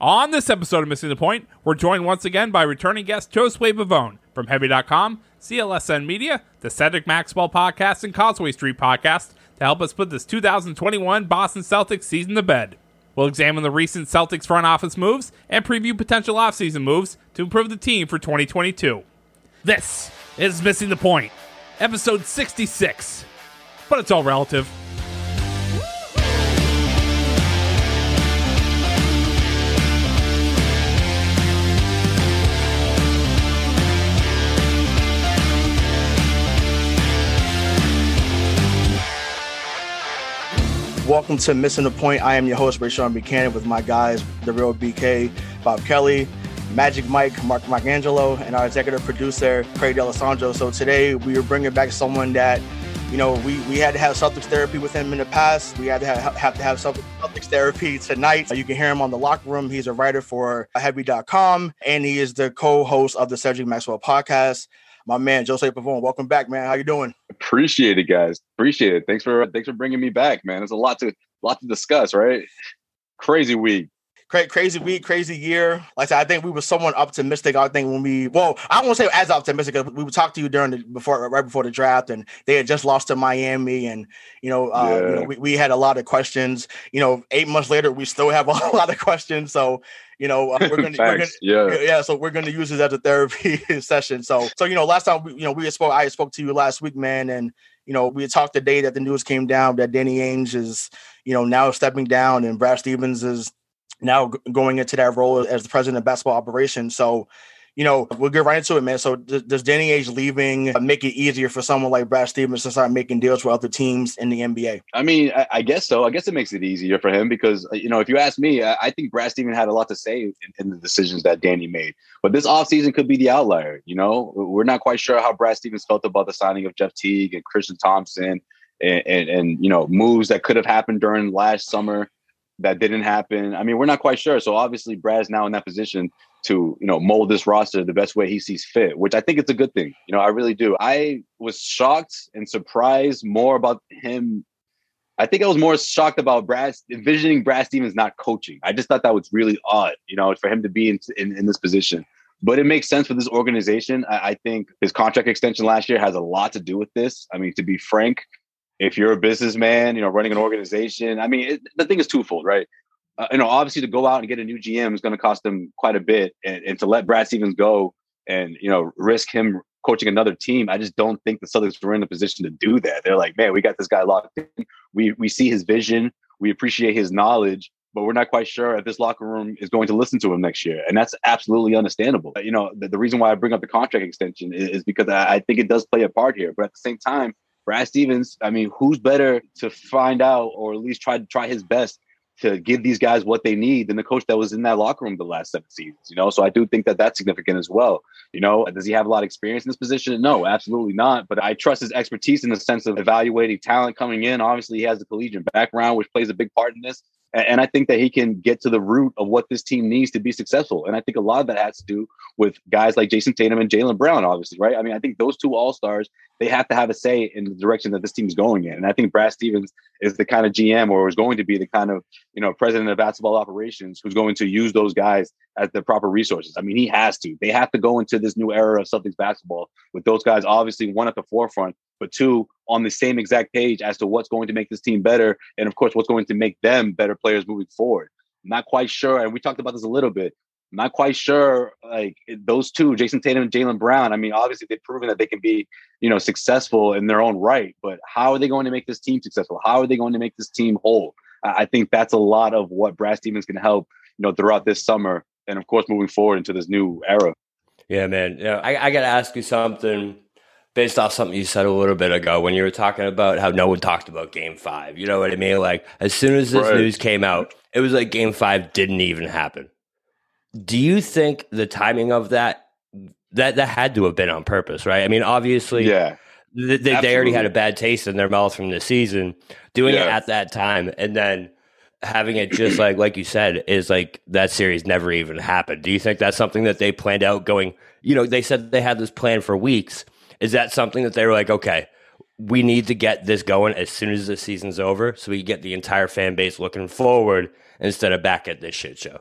On this episode of Missing the Point, we're joined once again by returning guest Josue Pavon from Heavy.com, CLNS Media, the Cedric Maxwell Podcast, and Causeway Street Podcast to help us put this 2021 Boston Celtics season to bed. We'll examine the recent Celtics front office moves and preview potential offseason moves to improve the team for 2022. This is Missing the Point, episode 66. But it's all relative. Welcome to Missing the Point. I am your host, Rashawn Buchanan, with my guys, The Real BK, Bob Kelly, Magic Mike, Mark Angelo, and our executive producer, Craig D'Alessandro. So today we are bringing back someone that, you know, we, we had to have Celtics therapy with him in the past. We had to have, have to have Celtics therapy tonight. You can hear him on the locker room. He's a writer for Heavy.com, and he is the co-host of the Cedric Maxwell podcast my man Josue Pavon. Welcome back, man. How you doing? Appreciate it, guys. Appreciate it. Thanks for thanks for bringing me back, man. There's a lot to lot to discuss, right? Crazy week. crazy week, crazy year. Like I said, I think we were somewhat optimistic. I think when we, well, I won't say as optimistic because we would talk to you during the before, right before the draft, and they had just lost to Miami, and you know, uh, yeah. you know we, we had a lot of questions. You know, eight months later, we still have a lot of questions. So you know, uh, we're gonna, we're gonna yeah. yeah, so we're gonna use this as a therapy session. So, so you know, last time we, you know, we spoke, I spoke to you last week, man, and you know, we talked the day that the news came down that Danny Ainge is, you know, now stepping down and Brad Stevens is now going into that role as the president of basketball operations. So, you know, we'll get right into it, man. So does Danny Ainge leaving make it easier for someone like Brad Stevens to start making deals with other teams in the NBA? I mean, I, I guess so. I guess it makes it easier for him because, uh, you know, if you ask me, I, I think Brad Stevens had a lot to say in, in, the decisions that Danny made. But this offseason could be the outlier. You know, we're not quite sure how Brad Stevens felt about the signing of Jeff Teague and Tristan Thompson and, and, and you know, moves that could have happened during last summer that didn't happen. I mean, we're not quite sure. So obviously, Brad's now in that position to you know mold this roster the best way he sees fit, which I think it's a good thing. You know, I really do. I was shocked and surprised more about him. I think I was more shocked about Brad envisioning Brad Stevens not coaching. I just thought that was really odd, you know, for him to be in in, in this position. But it makes sense for this organization. I, I think his contract extension last year has a lot to do with this. I mean, to be frank, if you're a businessman, you know, running an organization, I mean, it, the thing is twofold, right? Uh, you know, obviously to go out and get a new GM is going to cost them quite a bit, and, and to let Brad Stevens go and you know risk him coaching another team, I just don't think the Celtics were in a position to do that. They're like, man, we got this guy locked in. We we see his vision, we appreciate his knowledge, but we're not quite sure if this locker room is going to listen to him next year, and that's absolutely understandable. You know, the, the reason why I bring up the contract extension is, is because I, I think it does play a part here, but at the same time. Brad Stevens, I mean, who's better to find out or at least try to try his best to give these guys what they need than the coach that was in that locker room the last seven seasons. You know, so I do think that that's significant as well. You know, does he have a lot of experience in this position? No, absolutely not. But I trust his expertise in the sense of evaluating talent coming in. Obviously, he has a collegiate background, which plays a big part in this. And I think that he can get to the root of what this team needs to be successful. And I think a lot of that has to do with guys like Jayson Tatum and Jaylen Brown, obviously, right? I mean, I think those two all stars, they have to have a say in the direction that this team is going in. And I think Brad Stevens is the kind of GM or is going to be the kind of, you know, president of basketball operations who's going to use those guys as the proper resources. I mean, he has to. They have to go into this new era of Celtics basketball with those guys, obviously, one at the forefront, but two, on the same exact page as to what's going to make this team better, and of course, what's going to make them better players moving forward. I'm not quite sure, and we talked about this a little bit. I'm not quite sure, like those two, Jayson Tatum and Jaylen Brown. I mean, obviously they've proven that they can be, you know, successful in their own right. But how are they going to make this team successful? How are they going to make this team whole? I think that's a lot of what Brad Stevens can help, you know, throughout this summer, and of course moving forward into this new era. Yeah, man. Yeah, I, I got to ask you something based off something you said a little bit ago when you were talking about how no one talked about game five. You know what I mean? Like, as soon as this right. news came out, it was like game five didn't even happen. Do you think the timing of that, that, that had to have been on purpose, right? I mean, obviously, yeah. They, they already had a bad taste in their mouth from the season. Doing yeah. it at that time and then having it just like like you said is like that series never even happened. Do you think that's something that they planned out going? You know, they said they had this plan for weeks. Is that something that they were like, okay, we need to get this going as soon as the season's over, so we get the entire fan base looking forward instead of back at this shit show?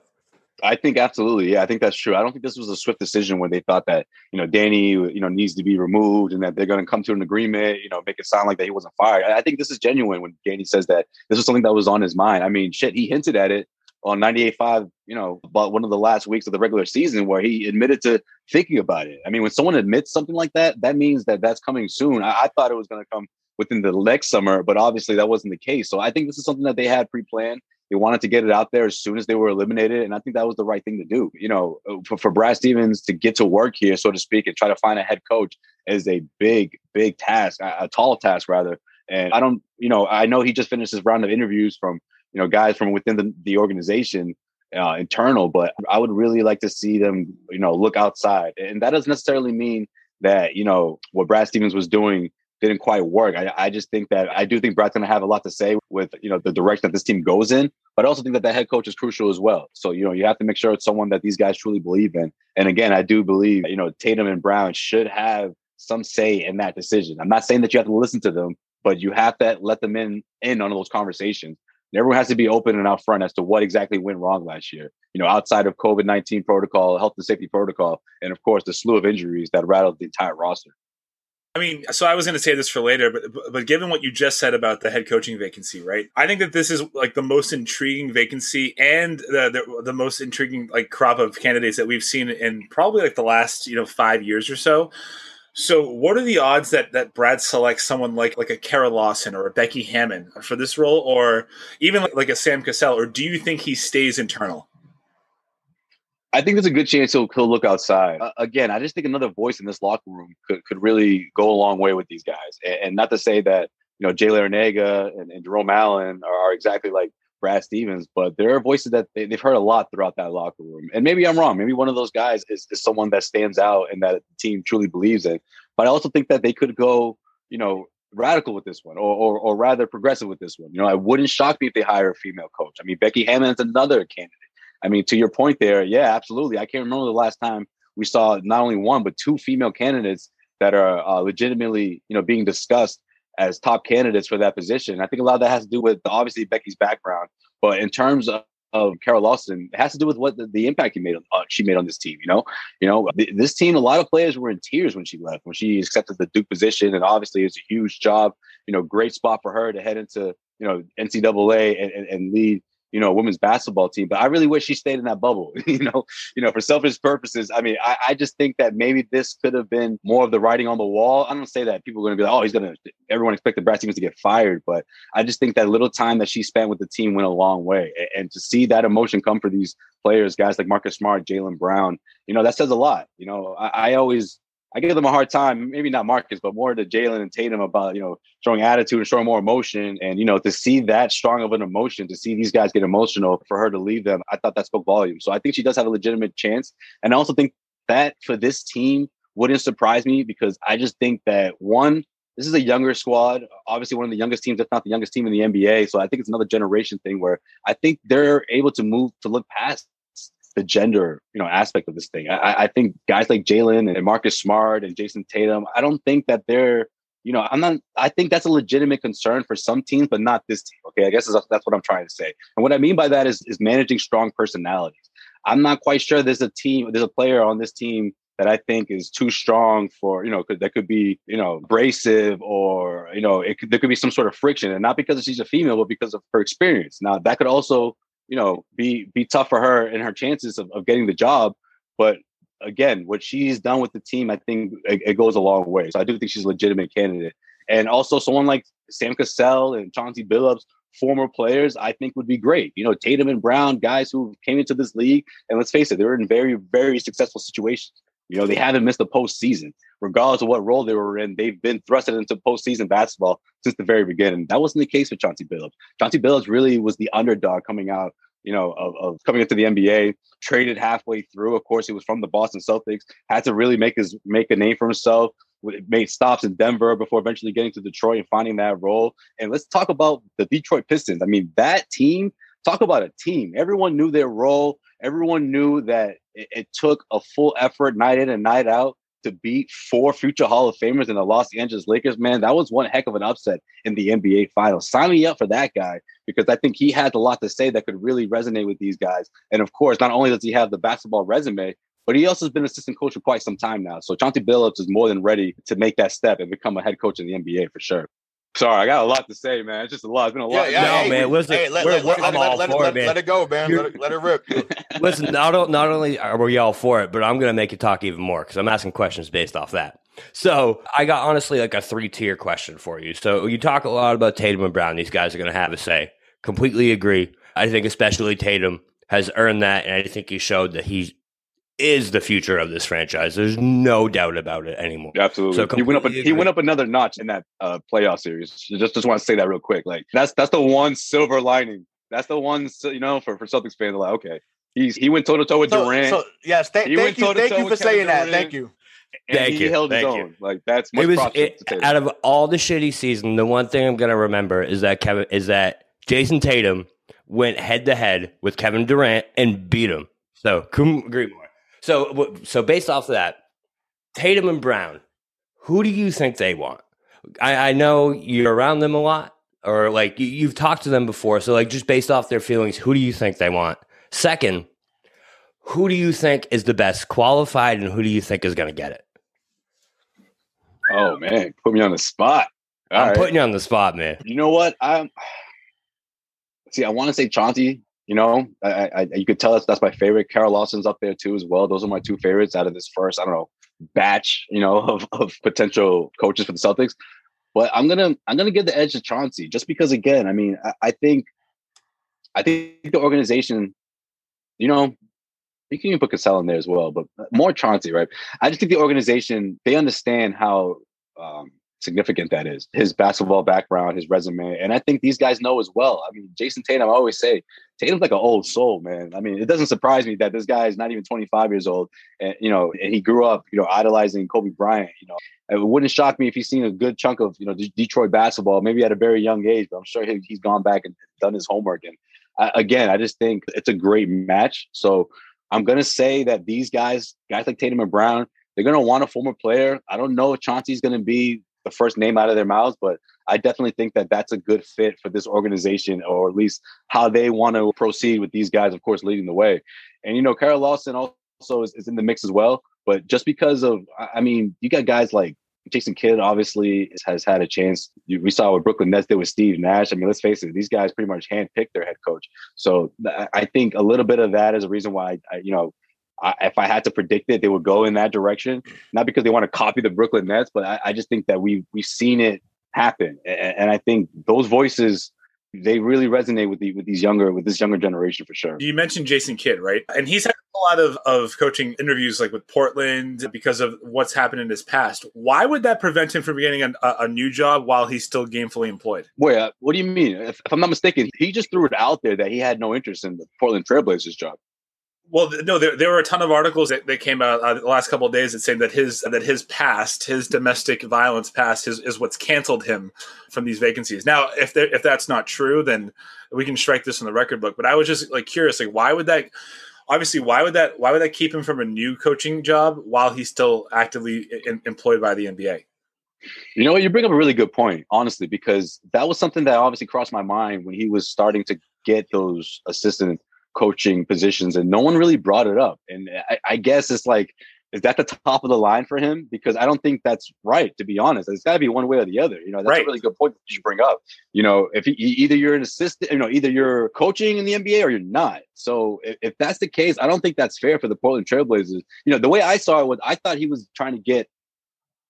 I think absolutely. Yeah, I think that's true. I don't think this was a swift decision when they thought that, you know, Danny, you know, needs to be removed and that they're going to come to an agreement, you know, make it sound like that he wasn't fired. I think this is genuine when Danny says that this was something that was on his mind. I mean, shit, he hinted at it on 98.5, you know, about one of the last weeks of the regular season where he admitted to thinking about it. I mean, when someone admits something like that, that means that that's coming soon. I, I thought it was going to come within the next summer, but obviously that wasn't the case. So I think this is something that they had pre-planned. They wanted to get it out there as soon as they were eliminated, and I think that was the right thing to do. You know, for, for Brad Stevens to get to work here, so to speak, and try to find a head coach is a big, big task, a, a tall task rather. And I don't, you know, I know he just finished his round of interviews from, you know, guys from within the, the organization, uh, internal, but I would really like to see them, you know, look outside. And that doesn't necessarily mean that, you know, what Brad Stevens was doing didn't quite work. I, I just think that I do think Brad's going to have a lot to say with you know the direction that this team goes in, but I also think that the head coach is crucial as well. So you know you have to make sure it's someone that these guys truly believe in. And again, I do believe you know Tatum and Brown should have some say in that decision. I'm not saying that you have to listen to them, but you have to let them in in on those conversations. And everyone has to be open and upfront as to what exactly went wrong last year. You know, outside of COVID 19 protocol, health and safety protocol, and of course the slew of injuries that rattled the entire roster. I mean, so I was going to say this for later, but but given what you just said about the head coaching vacancy, right? I think that this is like the most intriguing vacancy and the the, the most intriguing like crop of candidates that we've seen in probably like the last you know five years or so. So, what are the odds that that Brad selects someone like like a Kara Lawson or a Becky Hammon for this role, or even like, like a Sam Cassell, or do you think he stays internal? I think there's a good chance he'll, he'll look outside. Uh, again, I just think another voice in this locker room could, could really go a long way with these guys. And, and not to say that, you know, Jay Larranaga and, and Jerome Allen are, are, exactly like Brad Stevens, but there are voices that they, have heard a lot throughout that locker room. And maybe I'm wrong. Maybe one of those guys is, is someone that stands out and that the team truly believes in. But I also think that they could go, you know, radical with this one or, or, or rather progressive with this one. You know, I wouldn't shock me if they hire a female coach. I mean, Becky Hammon is another candidate. I mean, to your point there, yeah, absolutely. I can't remember the last time we saw not only one but two female candidates that are uh, legitimately, you know, being discussed as top candidates for that position. I think a lot of that has to do with obviously Becky's background, but in terms of, of Kara Lawson, it has to do with what the, the impact he made on, uh, she made on this team. You know, you know, th- this team. A lot of players were in tears when she left, when she accepted the Duke position, and obviously it's a huge job. You know, great spot for her to head into you know NCAA and, and, and lead you know, a women's basketball team. But I really wish she stayed in that bubble, you know, you know, for selfish purposes. I mean, I, I just think that maybe this could have been more of the writing on the wall. I don't say that people are going to be like, oh, he's going to, everyone expected Brad Stevens to get fired. But I just think that little time that she spent with the team went a long way. And to see that emotion come for these players, guys like Marcus Smart, Jaylen Brown, you know, that says a lot. You know, I, I always, I give them a hard time, maybe not Marcus, but more to Jaylen and Tatum about, you know, showing attitude and showing more emotion. And, you know, to see that strong of an emotion, to see these guys get emotional for her to leave them, I thought that spoke volume. So I think she does have a legitimate chance. And I also think that for this team wouldn't surprise me because I just think that one, this is a younger squad, obviously one of the youngest teams, if not the youngest team in the NBA. So I think it's another generation thing where I think they're able to move to look past the gender, you know, aspect of this thing. I, I think guys like Jaylen and Marcus Smart and Jayson Tatum, I don't think that they're, you know, I'm not. I think that's a legitimate concern for some teams, but not this team. Okay, I guess that's, what I'm trying to say. And what I mean by that is is managing strong personalities. I'm not quite sure there's a team, there's a player on this team that I think is too strong for, you know, could, that could be, you know, abrasive or, you know, it could, there could be some sort of friction and not because she's a female, but because of her experience. Now that could also, you know, be, be tough for her and her chances of, of getting the job. But again, what she's done with the team, I think it, it goes a long way. So I do think she's a legitimate candidate. And also someone like Sam Cassell and Chauncey Billups, former players, I think would be great. You know, Tatum and Brown, guys who came into this league, and let's face it, they were in very, very successful situations. You know, they haven't missed a postseason, regardless of what role they were in. They've been thrusted into postseason basketball since the very beginning. That wasn't the case with Chauncey Billups. Chauncey Billups really was the underdog coming out, you know, of, of coming into the NBA. Traded halfway through. Of course, he was from the Boston Celtics. Had to really make his make a name for himself. Made stops in Denver before eventually getting to Detroit and finding that role. And let's talk about the Detroit Pistons. I mean, that team. Talk about a team. Everyone knew their role everyone knew that it, it, took a full effort night in and night out to beat four future Hall of Famers in the Los Angeles Lakers. Man, that was one heck of an upset in the NBA Finals. Sign me up for that guy because I think he has a lot to say that could really resonate with these guys. And of course, not only does he have the basketball resume, but he also has been assistant coach for quite some time now. So Chauncey Billups is more than ready to make that step and become a head coach in the NBA for sure. Sorry, I got a lot to say, man. It's just a lot. It's been a lot. Yeah, yeah, no, hey, man. Listen, hey, let, we're, let, we're let, all for it, man. let it go, man. Let it, let it rip. Listen, not, not only are we all for it, but I'm going to make you talk even more because I'm asking questions based off that. So I got honestly like a three tier question for you. So you talk a lot about Tatum and Brown. These guys are going to have a say. Completely agree. I think especially Tatum has earned that, and I think he showed that he is the future of this franchise. There's no doubt about it anymore. Absolutely. So he went up. A, he went up another notch in that uh, playoff series. Just just want to say that real quick. Like that's that's the one silver lining. That's the one you know for for Celtics fans. Like okay, he's he went toe to toe with so, Durant. So yes, th- thank you, thank you for saying that. Thank you. And Thank he you. held Thank his you. own. Like that's much it was it, to out of all the shitty season. The one thing I'm going to remember is that Kevin is that Jayson Tatum went head to head with Kevin Durant and beat him. So couldn't agree more. So, so based off of that, Tatum and Brown, who do you think they want? I, I know you're around them a lot, or like you, you've talked to them before. So, like, just based off their feelings, who do you think they want? Second, who do you think is the best qualified, and who do you think is going to get it? oh man, put me on the spot. All I'm right. putting you on the spot, man. You know what? I'm see. I want to say Chauncey. You know, I, I you could tell us that's my favorite. Kara Lawson's up there too as well. Those are my two favorites out of this first. I don't know batch. You know, of of potential coaches for the Celtics. But I'm gonna I'm gonna give the edge to Chauncey just because again, I mean, I, I think I think the organization, you know, you can even put Cassell in there as well, but more Chauncey, right? I just think the organization they understand how um, significant that is. His basketball background, his resume, and I think these guys know as well. I mean, Jayson Tatum, I always say Tatum's like an old soul, man. I mean, it doesn't surprise me that this guy is not even 25 years old, and you know, and he grew up, you know, idolizing Kobe Bryant. You know, it wouldn't shock me if he's seen a good chunk of you know D- Detroit basketball, maybe at a very young age. But I'm sure he, he's gone back and done his homework. And I, again, I just think it's a great match. So I'm gonna say that these guys, guys like Tatum and Brown, they're gonna want a former player. I don't know if Chauncey's gonna be the first name out of their mouths, but I definitely think that that's a good fit for this organization, or at least how they want to proceed with these guys. Of course, leading the way, and you know, Kara Lawson also is, is in the mix as well. But just because of, I mean, you got guys like Jason Kidd obviously has had a chance. We saw what Brooklyn Nets did with Steve Nash. I mean, let's face it; these guys pretty much handpicked their head coach. So I think a little bit of that is a reason why, I, you know, I, if I had to predict it, they would go in that direction. Not because they want to copy the Brooklyn Nets, but I, I just think that we we've seen it happen, and, and I think those voices they really resonate with the with these younger with this younger generation for sure. You mentioned Jason Kidd, right? And he's had a lot of, of coaching interviews like with Portland because of what's happened in his past. Why would that prevent him from getting a, a new job while he's still gamefully employed? Wait, uh, what do you mean? If, if I'm not mistaken, he just threw it out there that he had no interest in the Portland Trailblazers job. Well, no, there, there were a ton of articles that, that came out uh, the last couple of days that say that his that his past, his domestic violence past, is, is what's canceled him from these vacancies. Now, if there, if that's not true, then we can strike this in the record book. But I was just like curious, like why would that? Obviously, why would that? Why would that keep him from a new coaching job while he's still actively in, employed by the NBA? You know what? You bring up a really good point, honestly, because that was something that obviously crossed my mind when he was starting to get those assistant coaching positions and no one really brought it up and I, I, guess it's like is that the top of the line for him? Because I don't think that's right, to be honest. It's got to be one way or the other. You know, that's right. a really good point that you bring up. You know, if he, either you're an assistant, you know, either you're coaching in the NBA or you're not. So if, if that's the case, I don't think that's fair for the Portland Trailblazers. You know, the way I saw it was I thought he was trying to get,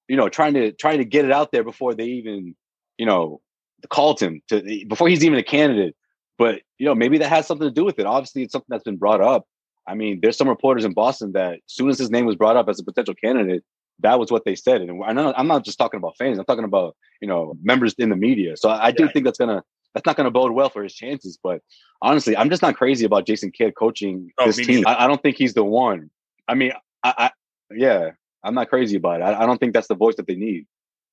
you know, trying to trying to get it out there before they even, you know, called him to before he's even a candidate. But you know, maybe that has something to do with it. Obviously, it's something that's been brought up. I mean, there's some reporters in Boston that as soon as his name was brought up as a potential candidate, that was what they said. And I know I'm not just talking about fans. I'm talking about you know members in the media. So I, I do yeah. think that's gonna that's not gonna bode well for his chances. But honestly, I'm just not crazy about Jason Kidd coaching oh, this team. I, I, don't think he's the one. I mean, I, I yeah, I'm not crazy about it. I, I don't think that's the voice that they need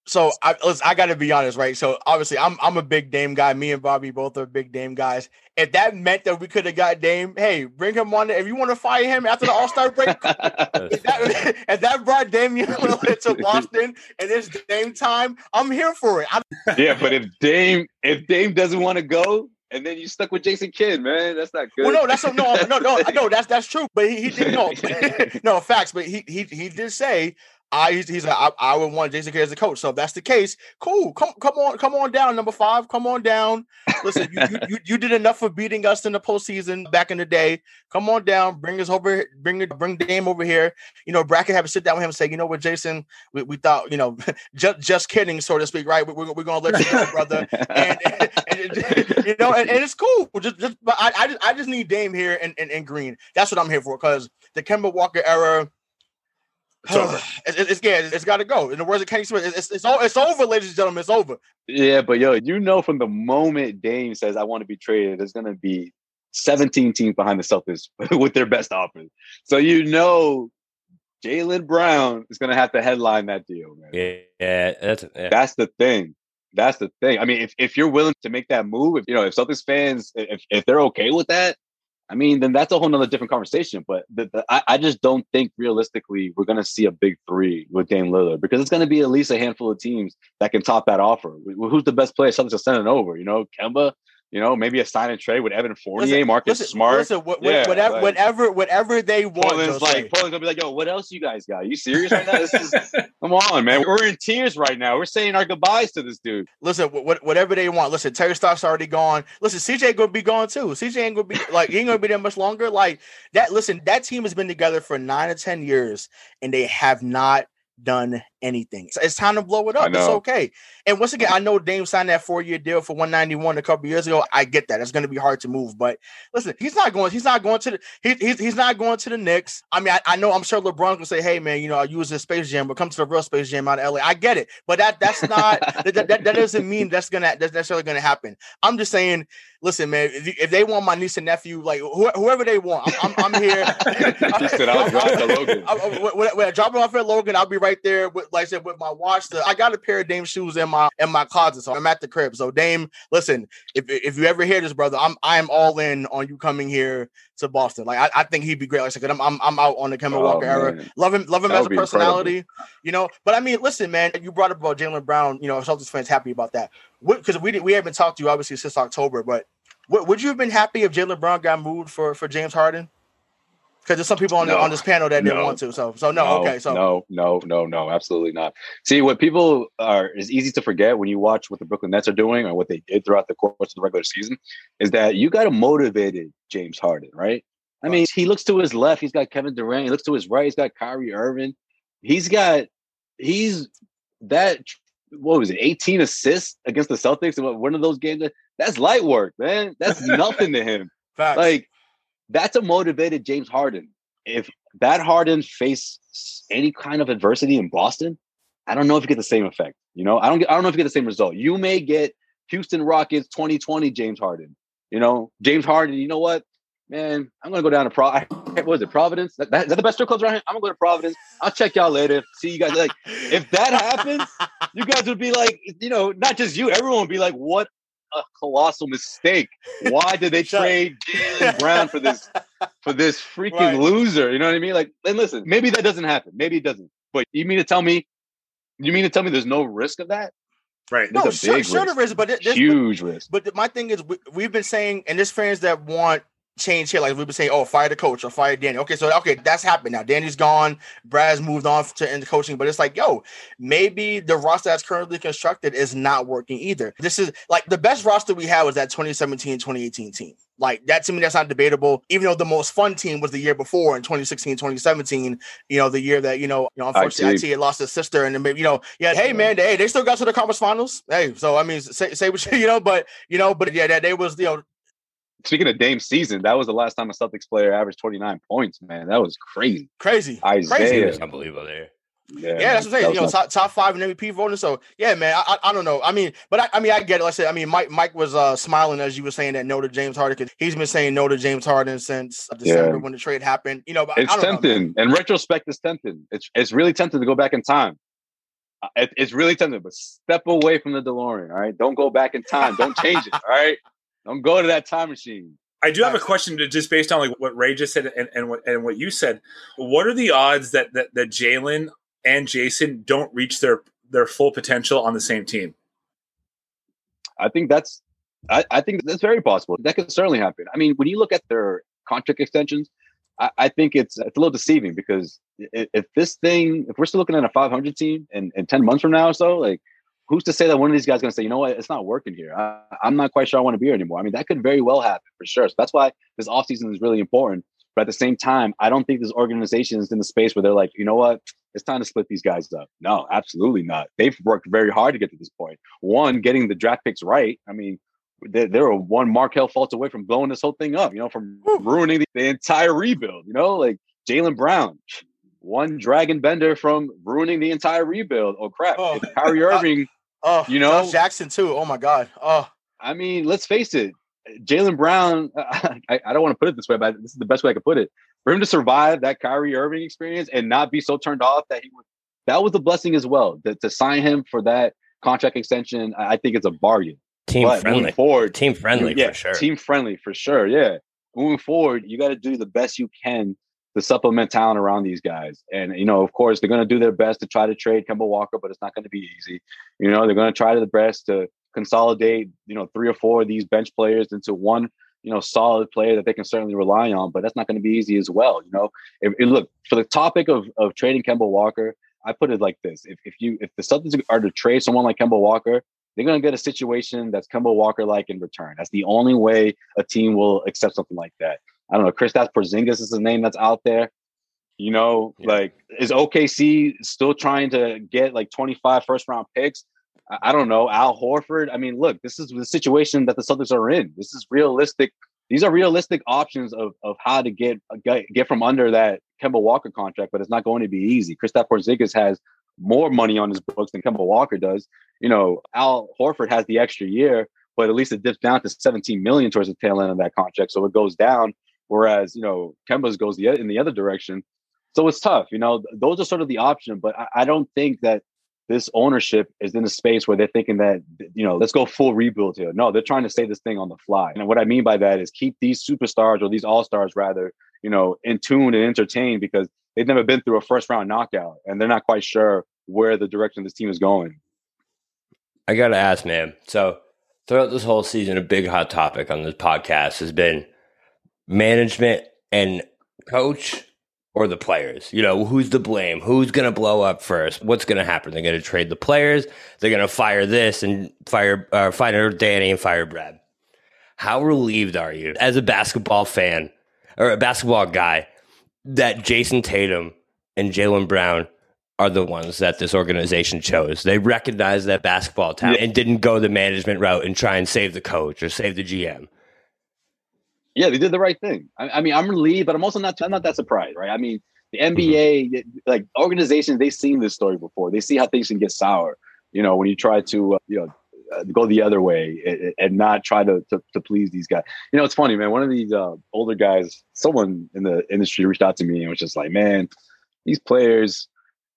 so I I got to be honest, right? So obviously, I'm I'm a big Dame guy. Me and Bobby both are big Dame guys. If that meant that we could have got Dame, hey, bring him on. If you want to fire him after the All Star break, if, that, if that brought Damian Lillard to Boston and it's Dame time, I'm here for it. I- yeah, but if Dame if Dame doesn't want to go, and then you stuck with Jason Kidd, man. That's not good. Well, no, that's no, no, no, no, no. That's that's true. But he, he did no, no facts. But he he he did say I he's, he's like, I, I would want Jason Kidd as a coach. So if that's the case, cool. Come come on, come on down, number five. Come on down. Listen, you, you, you, you did enough for beating us in the postseason back in the day. Come on down, bring us over, bring it, bring Dame over here. You know, Brackett have to sit down with him and say, you know what, Jason, we, we thought, you know, just just kidding, so to speak, right? We, are we're gonna let you go, brother. and, and, and, you know, and, and it's cool. Just, just but I, I just I just need Dame here and, and, and Green. That's what I'm here for because the Kemba Walker era it's over. It's, it's, yeah, it's got to go. In the words of Kenny Smith, it's, it's, it's, it's over, ladies and gentlemen. It's over. Yeah, but yo, you know, from the moment Dame says, I want to be traded, there's going to be 17 teams behind the Celtics with their best offers. So you know, Jaylen Brown is going to have to headline that deal, man. Yeah, yeah that's yeah. that's the thing. That's the thing. I mean, if, if you're willing to make that move, if you know, if Celtics fans, if, if they're okay with that, I mean, then that's a whole nother different conversation. But the, the, I, I, just don't think realistically we're going to see a big three with Dame Lillard because it's going to be at least a handful of teams that can top that offer. Who's the best player? Something to send it over. You know, Kemba, you know, maybe a sign and trade with Evan Fournier, listen, Marcus listen, Smart. Listen, wh- yeah, whatever, like, whatever, whatever they want. Portland's like, Portland's gonna be like, yo, what else you guys got? Are you serious right now? This is, come on, man. We're in tears right now. We're saying our goodbyes to this dude. Listen, wh- whatever they want. Listen, Terry Stotts already gone. Listen, CJ gonna be gone too. CJ ain't gonna be like, he ain't gonna be there much longer. Like that. Listen, that team has been together for nine or ten years, and they have not done anything. So it's time to blow it up. It's okay. And once again, I know Dame signed that four year deal for 191 a couple years ago. I get that. It's going to be hard to move, but listen, he's not going. He's not going to the. He, he's he's not going to the Knicks. I mean, I, I know. I'm sure LeBron will say, "Hey, man, you know, I use this Space Jam, but come to the real Space Jam out of LA." I get it, but that that's not that, that, that doesn't mean that's gonna that's necessarily gonna happen. I'm just saying. Listen, man, if, if they want my niece and nephew, like wh- whoever they want, I'm, I'm, I'm here. he said, "I'll drop to Logan." when, when I drop it off at Logan, I'll be right there with, like I said, with my watch watch the. I got a pair of Dame shoes in my in my closet, so I'm at the crib. So Dame, listen, if if you ever hear this, brother, I'm I am all in on you coming here to Boston. Like I, I think he'd be great. Like I said, I'm I'm, I'm out on the Kemba oh, Walker man. era. Love him, love him that as a personality. Incredible. You know, but I mean, listen, man, you brought up about Jaylen Brown. You know, Celtics fans happy about that because we we haven't talked to you obviously since October, but. Would you have been happy if Jaylen Brown got moved for, for James Harden? Because there's some people on, no, the, on this panel that didn't want to. So, so no, no, okay. So no, no, no, no, absolutely not. See, what people are is easy to forget when you watch what the Brooklyn Nets are doing or what they did throughout the course of the regular season, is that you got a motivated James Harden, right? I mean, he looks to his left, he's got Kevin Durant. He looks to his right, he's got Kyrie Irving. He's got he's that what was it, 18 assists against the Celtics in one of those games. That's light work, man. That's nothing to him. Facts. Like that's a motivated James Harden. If that Harden faced any kind of adversity in Boston, I don't know if you get the same effect. You know, I don't get, I don't know if you get the same result. You may get Houston Rockets 2020 James Harden. You know, James Harden, you know what? Man, I'm gonna go down to Pro. What was it? Providence? That, that, is that the best strip clubs around here? I'm gonna go to Providence. I'll check y'all later. See you guys. Like, if that happens, you guys would be like, you know, not just you. Everyone would be like, "What a colossal mistake. Why did they trade Jaylen Brown for this for this freaking right. loser? You know what I mean? Like, and listen, maybe that doesn't happen. Maybe it doesn't. But you mean to tell me? You mean to tell me there's no risk of that? Right. There's no, sure, sure there is, but this, huge but, risk. But my thing is, we, have been saying, and there's fans that want change here. Like we've been saying, oh, fire the coach or fire Danny. Okay, so okay, that's happened now. Danny's gone. Brad's moved on to into coaching, but it's like, yo, maybe the roster that's currently constructed is not working either. This is like the best roster we had was that 2017 2018 team. Like that to me, that's not debatable. Even though the most fun team was the year before in 2016, 2017, you know, the year that, you know, you know unfortunately IT had lost his sister and then maybe, you know, yeah, hey man, hey, they still got to the conference finals. Hey, so I mean, say, say what you, you know, but you know, but yeah, that they was, you know, Speaking of Dame season, that was the last time a Celtics player averaged 29 points, man. That was crazy. Crazy. Isaiah. Crazy. Unbelievable there. Yeah, yeah, that's what I'm saying. You know, top, top five in MVP voting. So yeah, man, I, I, I don't know. I mean, but I, I, mean, I get it. Like I said, I mean, Mike Mike was uh, smiling as you were saying that no to James Harden because he's been saying no to James Harden since December yeah. when the trade happened. You know, it's tempting. In retrospect, it's tempting. It's it's really tempting to go back in time. Uh, it, it's really tempting, but step away from the DeLorean. All right, don't go back in time. Don't change it. All right, don't go to that time machine. I do have a question to, just based on like what Ray just said and, and what and what you said. What are the odds that that, that Jaylen and Jayson don't reach their their full potential on the same team? I think that's I, I think that's very possible. That could certainly happen. I mean, when you look at their contract extensions, I, I think it's it's a little deceiving because if, if, this thing, if we're still looking at a 500 team in, in 10 months from now or so, like who's to say that one of these guys is going to say, you know what, it's not working here. I, am not quite sure I want to be here anymore. I mean, that could very well happen for sure. So that's why this offseason is really important. But at the same time, I don't think this organization is in the space where they're like, you know what, it's time to split these guys up. No, absolutely not. They've worked very hard to get to this point. One, getting the draft picks right. I mean, they, they were one Markelle Fultz away from blowing this whole thing up, you know, from ruining the, the entire rebuild, you know, like Jaylen Brown, one Dragan Bender from ruining the entire rebuild. Oh crap! Oh. Kyrie Irving Oh, you know, Josh Jackson too. Oh my God. Oh, I mean, let's face it. Jaylen Brown. I, I don't want to put it this way, but this is the best way I could put it. For him to survive that Kyrie Irving experience and not be so turned off that he would, that was a blessing as well. To, to sign him for that contract extension, I think it's a bargain. Team but friendly. Forward, team friendly yeah, for sure. Team friendly for sure. Yeah. Moving forward, you got to do the best you can to supplement talent around these guys. And, you know, of course, they're going to do their best to try to trade Kemba Walker, but it's not going to be easy. You know, they're going to try their best to consolidate, you know, three or four of these bench players into one, you know, solid player that they can certainly rely on, but that's not going to be easy as well. You know, if, if, look for the topic of, of trading Kemba Walker, I put it like this. If, if you, if the Celtics are to trade someone like Kemba Walker, they're going to get a situation that's Kemba Walker like in return. That's the only way a team will accept something like that. I don't know. Kristaps Porzingis is the name that's out there. You know, yeah. like is OKC still trying to get like 25 first round picks? I, I don't know. Al Horford. I mean, look, this is the situation that the Celtics are in. This is realistic. These are realistic options of of how to get uh, get, get from under that Kemba Walker contract, but it's not going to be easy. Kristaps Porzingis has more money on his books than Kemba Walker does. You know, Al Horford has the extra year, but at least it dips down to 17 million towards the tail end of that contract. So it goes down whereas you know Kemba's goes the in the other direction. So it's tough. You know, those are sort of the option, but I, I don't think that this ownership is in a space where they're thinking that you know let's go full rebuild here. No, they're trying to say this thing on the fly. And what I mean by that is keep these superstars or these all stars rather, you know, in tune and entertained because they've never been through a first round knockout and they're not quite sure where the direction of this team is going. I gotta ask, man. So throughout this whole season, a big hot topic on this podcast has been management and coach or the players? You know, who's to blame? Who's going to blow up first? What's going to happen? They're going to trade the players. They're going to fire this and fire, uh, fire Danny and fire Brad. How relieved are you as a basketball fan or a basketball guy that Jayson Tatum and Jaylen Brown are the ones that this organization chose? They recognized that basketball talent and didn't go the management route and try and save the coach or save the GM. Yeah, they did the right thing. I, I, mean, I'm relieved, but I'm also not. I'm not that surprised, right? I mean, the NBA, mm-hmm. like organizations, they've seen this story before. They see how things can get sour. You know, when you try to, uh, you know, uh, go the other way and, and not try to, to, to please these guys. You know, it's funny, man. One of these uh, older guys, someone in the industry reached out to me and was just like, "Man, these players,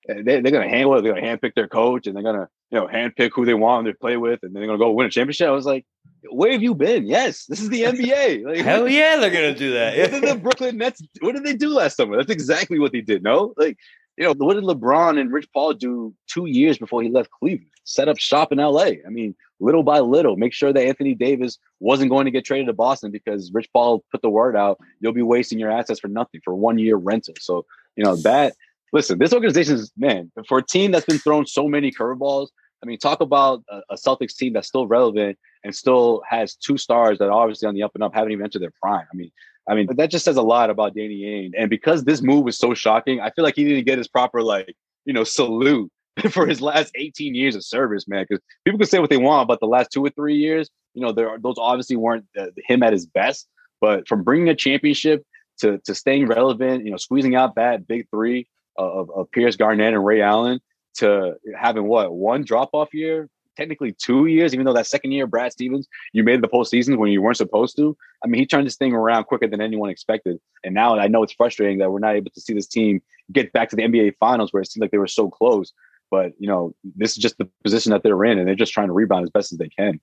eh, they, they're gonna handle it. They're gonna handpick their coach, and they're gonna, you know, handpick who they want to play with, and then they're gonna go win a championship." I was like, where have you been? Yes, this is the NBA. Like, Hell yeah, they're gonna do that. what did the Brooklyn Nets? What did they do last summer? That's exactly what they did. No, like you know, what did LeBron and Rich Paul do two years before he left Cleveland? Set up shop in LA. I mean, little by little, make sure that Anthony Davis wasn't going to get traded to Boston because Rich Paul put the word out. You'll be wasting your assets for nothing for one year rental. So, you know, that listen, this organization is man, for a team that's been thrown so many curveballs. I mean, talk about a, a Celtics team that's still relevant and still has two stars that obviously on the up and up, haven't even entered their prime. I mean, I mean, that just says a lot about Danny Ainge. And because this move was so shocking, I feel like he didn't get his proper, like, you know, salute for his last 18 years of service, man. Because people can say what they want about the last two or three years. You know, there are, those obviously weren't uh, him at his best, but from bringing a championship to to staying relevant, you know, squeezing out that big three of, of Pierce Garnett and Ray Allen to having what one drop off year technically two years, even though that second year, Brad Stevens, you made the postseason when you weren't supposed to. I mean, he turned this thing around quicker than anyone expected. And now I know it's frustrating that we're not able to see this team get back to the NBA finals where it seemed like they were so close. But, you know, this is just the position that they're in, and they're just trying to rebound as best as they can.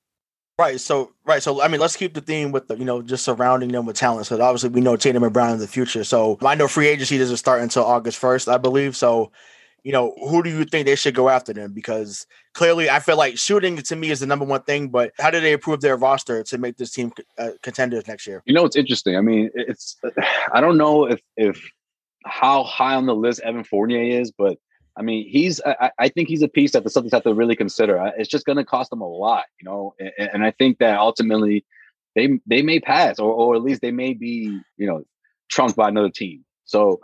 Right. So right. So I mean, let's keep the theme with the you know just surrounding them with talent. So obviously we know Tatum and Brown in the future. So I know free agency doesn't start until August first, I believe. So you know, who do you think they should go after them? Because clearly, I feel like shooting to me is the number one thing. But how do they improve their roster to make this team uh, contenders next year? You know, it's interesting. I mean, it's I don't know if if how high on the list Evan Fournier is, but I mean, he's I, I think he's a piece that the Celtics have to really consider. It's just going to cost them a lot, you know, and, and I think that ultimately they they may pass, or or at least they may be, you know, trumped by another team. So,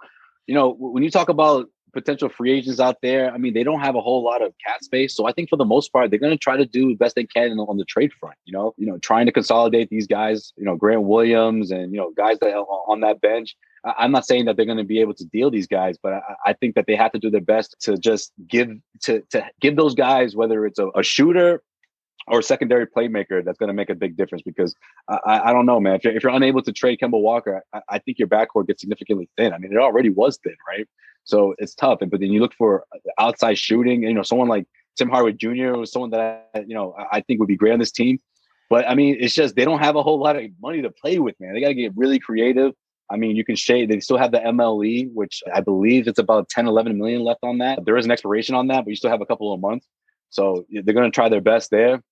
you know, when you talk about potential free agents out there. I mean, they don't have a whole lot of cap space, so I think for the most part, they're going to try to do the best they can on the trade front. You know, you know, trying to consolidate these guys. You know, Grant Williams and you know guys that on that bench. I'm not saying that they're going to be able to deal these guys, but I, I, think that they have to do their best to just give to to give those guys, whether it's a, a shooter or secondary playmaker that's going to make a big difference because I, I don't know, man. If you're, if you're unable to trade Kemba Walker, I, I, think your backcourt gets significantly thin. I mean, it already was thin, right? So it's tough. But then you look for outside shooting, you know, someone like Tim Hardaway Jr. was someone that you know I think would be great on this team. But I mean, it's just they don't have a whole lot of money to play with, man. They got to get really creative. I mean, you can shade, they still have the MLE, which I believe it's about 10, 11 million left on that. There is an expiration on that, but you still have a couple of months. So they're going to try their best there.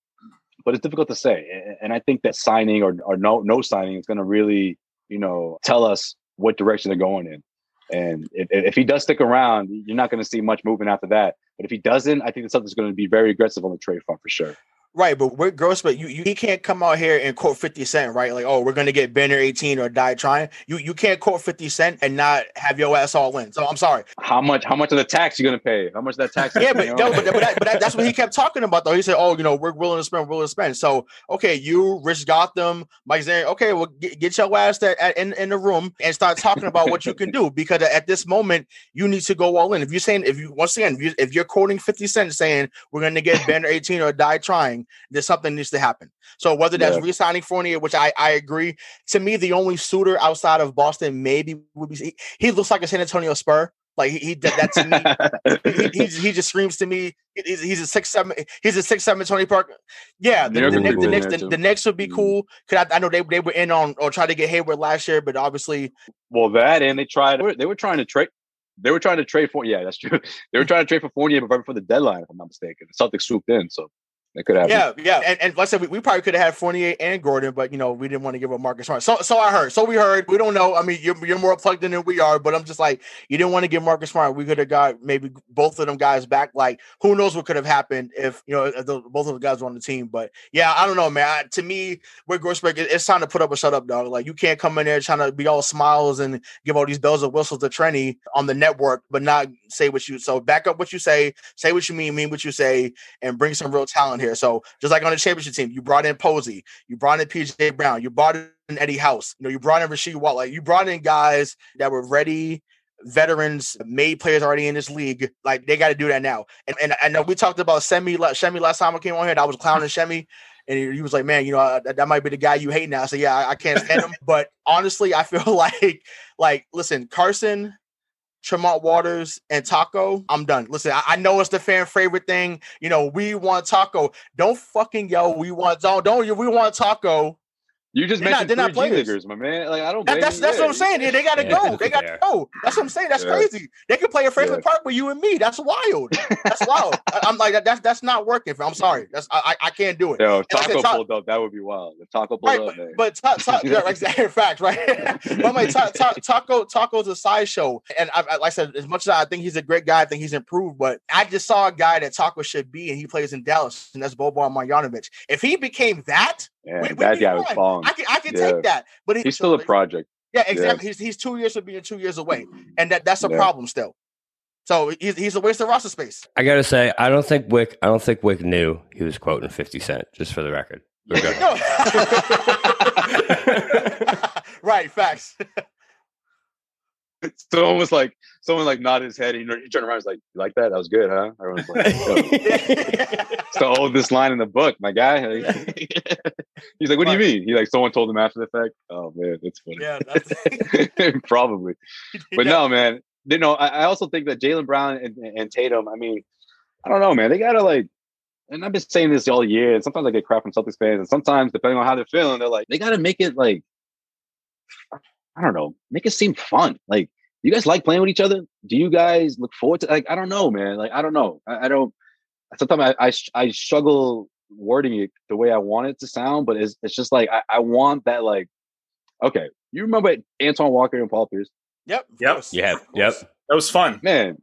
But it's difficult to say. And I think that signing or, or no no signing is going to really, you know, tell us what direction they're going in. And if, if he does stick around, you're not going to see much movement after that. But if he doesn't, I think the Celtics going to be very aggressive on the trade front for sure. Right, but Wyc Grousbeck, you, you he can't come out here and quote 50 Cent, right? Like, oh, we're gonna get Banner 18 or die trying. You you can't quote 50 Cent and not have your ass all in. So I'm sorry. How much how much of the tax you gonna pay? How much that tax? yeah, but, no, but, but, that, but that, that's what he kept talking about though. He said, Oh, you know, we're willing to spend, we're willing to spend. So okay, you, Rich Gotham, Mike Zarren, okay, well get, get your ass at, in, in the room and start talking about what you can do because at this moment you need to go all in. If you're saying if you once again, if, you, if you're quoting 50 Cent saying we're gonna get Banner 18 or die trying, there's something needs to happen. So whether that's yeah. re-signing Fournier, which I, I agree, to me the only suitor outside of Boston maybe would be he, he looks like a San Antonio Spur. Like he, he did that to me. he, he, he, just screams to me. He's, he's a six seven. He's a six seven Tony Parker. Yeah, the, the, the, the next the, the, next would be mm-hmm. cool. Cause I, I, know they they were in on or tried to get Hayward last year, but obviously, well, that and they tried. They were trying to trade. They were trying to trade for. Yeah, that's true. They were trying to trade for Fournier but right before the deadline, if I'm not mistaken. The Celtics swooped in, so could happen. Yeah, yeah. And, and like I said, we, we probably could have had Fournier and Gordon, but you know, we didn't want to give up Marcus Smart. So so I heard. So we heard. We don't know. I mean, you're, you're more plugged in than we are, but I'm just like, you didn't want to give Marcus Smart. We could have got maybe both of them guys back. Like, who knows what could have happened if you know the, both of the guys were on the team. But yeah, I don't know, man. I, to me, with Grousbeck, it, it's time to put up a shut up, dog. Like you can't come in there trying to be all smiles and give all these bells and whistles to Trenny on the network, but not say what you so back up what you say, say what you mean, mean what you say, and bring some real talent here. So just like on the championship team, you brought in Posey, you brought in PJ Brown, you brought in Eddie House, you know, you brought in Rasheed Wallace, like you brought in guys that were ready, veterans, made players already in this league. Like they got to do that now. And and I know uh, we talked about Semi Shemi last time I came on here. I was clowning Shemi. And he was like, "Man, you know that, that might be the guy you hate now." So yeah, I, I can't stand him. But honestly, I feel like, like, listen, Carsen, Tremont Waters and Tacko, I'm done. Listen, I, I, know it's the fan favorite thing. You know, we want Taco. Don't fucking yell, we want don't don't we want Tacko You just they're mentioned not, three G leaguers, my man. Like I don't. That, that's that's what I'm saying. Yeah, they got to yeah, go. They got to go. That's what I'm saying. That's yeah. crazy. They could play a Franklin Park with you and me. That's wild. That's wild. I, am like that's that's not working. For, I'm sorry. That's I I can't do it. Yo, Tacko said, pulled up. That would be wild. The Tacko pulled right, up. Man. But, ta- ta- yeah, exactly. In fact, right. but my ta- ta- Tacko Tacko's a sideshow, and I, I, like I said, as much as I think he's a great guy, I think he's improved. But I just saw a guy that Tacko should be, and he plays in Dallas, and that's Boban Marjanovic. If he became that yeah, we, that guy was falling. I can, I can yeah. take that, but he, he's still a project. Yeah, exactly. Yeah. He's he's two years from being two years away, and that that's a yeah. problem still. So he's he's a waste of roster space. I gotta say, I don't think Wyc. I don't think Wyc knew he was quoting Fifty Cent. Just for the record. right. Facts. Someone was like, someone like nodded his head. And he turned around. He's like, "You like that? That was good, huh?" Everyone's like, "It's the oldest line in the book, my guy." He's like, "What do you mean?" He like, someone told him after the fact. Oh man, that's funny. Yeah, that's probably. But no, man. You know, I, I also think that Jaylen Brown and, and Tatum. I mean, I don't know, man. They gotta like and I've been saying this all year. And sometimes I get crap from Celtics fans, and sometimes depending on how they're feeling, they're like, they got to make it like I don't know, make it seem fun. Like, you guys like playing with each other? Do you guys look forward to like? I don't know, man. Like, I don't know. I, I don't. Sometimes I, I, I struggle wording it the way I want it to sound, but it's it's just like I, I want that like. Okay, you remember Antoine Walker and Paul Pierce? Yep. Yep. Yeah. Yep. That was fun, man.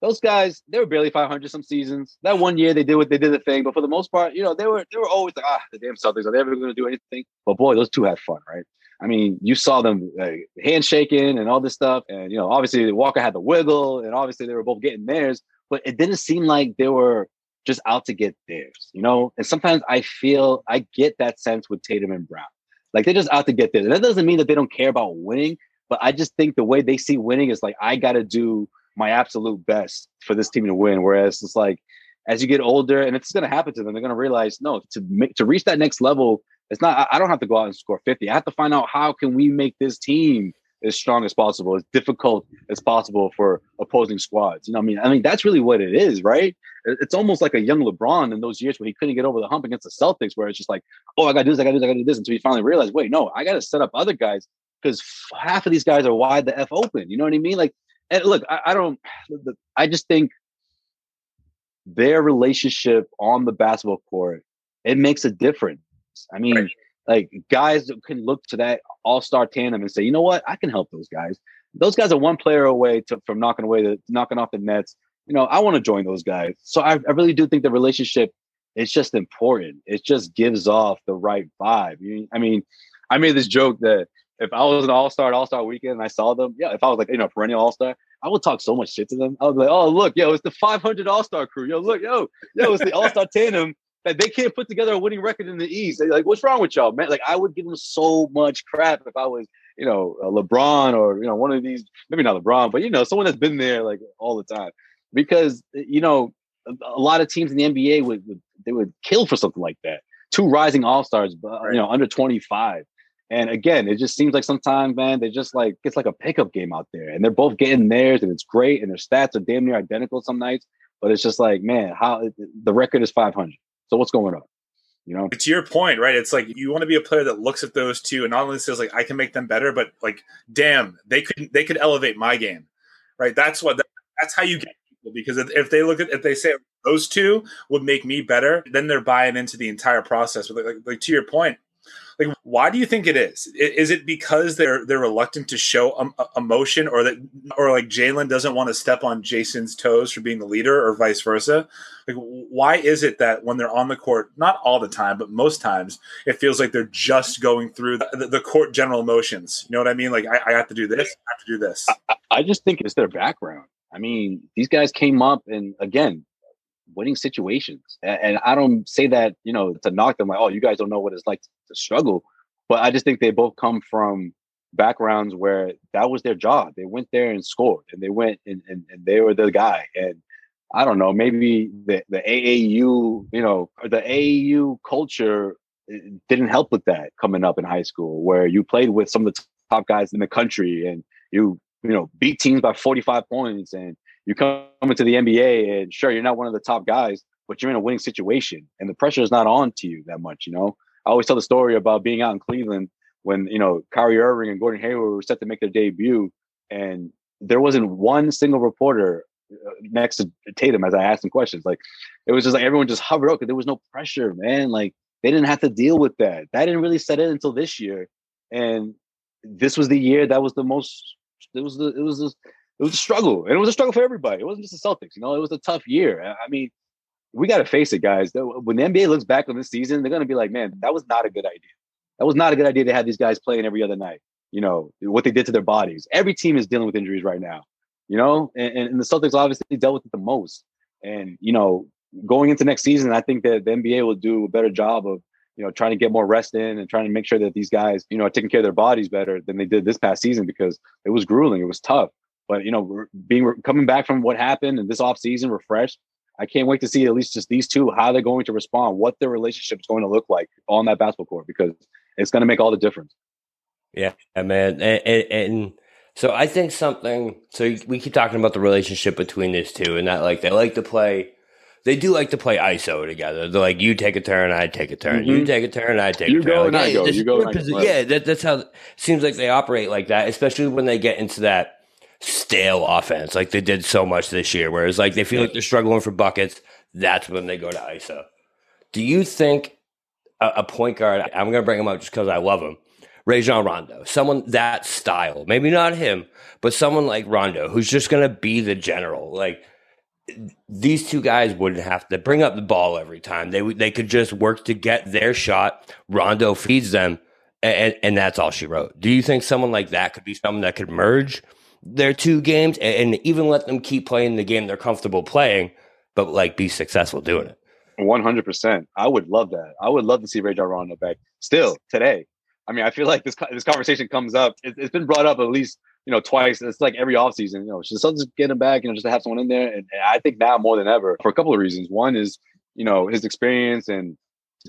Those guys, they were barely 500 some seasons. That one year they did what they did the thing, but for the most part, you know, they were they were always like, ah, the damn Celtics are they ever going to do anything? But boy, those two had fun, right? I mean, you saw them like, handshaking and all this stuff. And, you know, obviously Walker had the wiggle and obviously they were both getting theirs, but it didn't seem like they were just out to get theirs, you know? And sometimes I feel, I get that sense with Tatum and Brown. Like they're just out to get theirs. And that doesn't mean that they don't care about winning, but I just think the way they see winning is like, I got to do my absolute best for this team to win. Whereas it's like, as you get older, and it's going to happen to them, they're going to realize no, to make to reach that next level, it's not. I don't have to go out and score fifty. I have to find out how can we make this team as strong as possible, as difficult as possible for opposing squads. You know, I mean, I mean that's really what it is, right? It's almost like a young LeBron in those years where he couldn't get over the hump against the Celtics, where it's just like, oh, I got to do this, I got to do this, I got to do this, until he finally realized, wait, no, I got to set up other guys because half of these guys are wide the f open. You know what I mean? Like, look, I, I don't. I just think their relationship on the basketball court it makes a difference I mean, right. like guys can look to that all star tandem and say, you know what, I can help those guys. Those guys are one player away to, from knocking away the knocking off the nets. You know, I want to join those guys. So I, I really do think the relationship is just important. It just gives off the right vibe. I mean, I made this joke that if I was an all star all star weekend and I saw them, yeah, if I was like, you know, perennial all star, I would talk so much shit to them. I was like, oh, look, yo, it's the 500 all star crew. Yo, look, yo, yo, it's the all star tandem that they can't put together a winning record in the East. They're like, what's wrong with y'all, man? Like, I would give them so much crap if I was, you know, LeBron or you know one of these, maybe not LeBron, but you know, someone that's been there like all the time, because you know, a, lot of teams in the NBA would, would they would kill for something like that. Two rising all stars, you know, under twenty five. And again, it just seems like sometimes, man, they just like it's like a pickup game out there, and they're both getting theirs, and it's great, and their stats are damn near identical some nights. But it's just like, man, how the record is 500. So what's going on? You know, to your point, right? It's like you want to be a player that looks at those two and not only says like I can make them better, but like, damn, they could they could elevate my game, right? That's what that's how you get people because if they look at if they say those two would make me better, then they're buying into the entire process. But like, like to your point, like, why do you think it is? Is it because they're they're reluctant to show um, emotion, or that, or like Jaylen doesn't want to step on Jayson's toes for being the leader, or vice versa? Like, why is it that when they're on the court, not all the time, but most times, it feels like they're just going through the, the court general motions? You know what I mean? Like, I, I have to do this, I have to do this. I, I just think it's their background. I mean, these guys came up, and again, winning situations. And, I don't say that, you know, to knock them like, oh, you guys don't know what it's like to struggle. But I just think they both come from backgrounds where that was their job. They went there and scored and they went and, and, and they were the guy. And I don't know, maybe the, the AAU, you know, the AAU culture eh, didn't help with that coming up in high school where you played with some of the top guys in the country and you, you know, beat teams by 45 points and you come into the NBA and sure you're not one of the top guys, but you're in a winning situation and the pressure is not on to you that much. You know, I always tell the story about being out in Cleveland when you know Kyrie Irving and Gordon Hayward were set to make their debut, and there wasn't one single reporter uh, next to Tatum as I asked him questions. Like it was just like everyone just hovered because there was no pressure, man. Like they didn't have to deal with that. That didn't really set in until this year, and this was the year that was the most. It was the it was the, it was a struggle, and it was a struggle for everybody. It wasn't just the Celtics, you know. It was a tough year. I mean, we got to face it, guys. When the NBA looks back on this season, they're going to be like, "Man, that was not a good idea. That was not a good idea to have these guys playing every other night." You know what they did to their bodies. Every team is dealing with injuries right now. You know, and, and the Celtics obviously dealt with it the most. And you know, going into next season, I think that the NBA will do a better job of you know trying to get more rest in and trying to make sure that these guys you know are taking care of their bodies better than they did this past season because it was grueling, it was tough. But you know, being coming back from what happened and this off season refreshed, I can't wait to see at least just these two how they're going to respond, what their relationship is going to look like on that basketball court because it's going to make all the difference. Yeah, man, and, and, and so I think something. So we keep talking about the relationship between these two, and that like they like to play. They do like to play ISO together. They're like, you take a turn, I take a turn. Mm-hmm. You take a turn, I take you a turn. Go like, and I go. You go. And I go. Yeah, that, that's how it seems like they operate like that, especially when they get into that stale offense, like they did so much this year. Whereas like they feel like they're struggling for buckets. That's when they go to ISO. Do you think a, a point guard? I'm going to bring him up just because I love him. Rajon Rondo, someone that style, maybe not him, but someone like Rondo, who's just going to be the general. Like these two guys wouldn't have to bring up the ball every time. They they could just work to get their shot. Rondo feeds them, and, and that's all she wrote. Do you think someone like that could be someone that could merge their two games and, and even let them keep playing the game they're comfortable playing, but like be successful doing it? One hundred percent. I would love that. I would love to see Rajon Rondo back still today. I mean, I feel like this this conversation comes up. It, has been brought up at least you know twice. It's like every offseason, you know, the Celtics oh, get him back? You know, just to have someone in there. And, and I think now more than ever for a couple of reasons. One is you know his experience and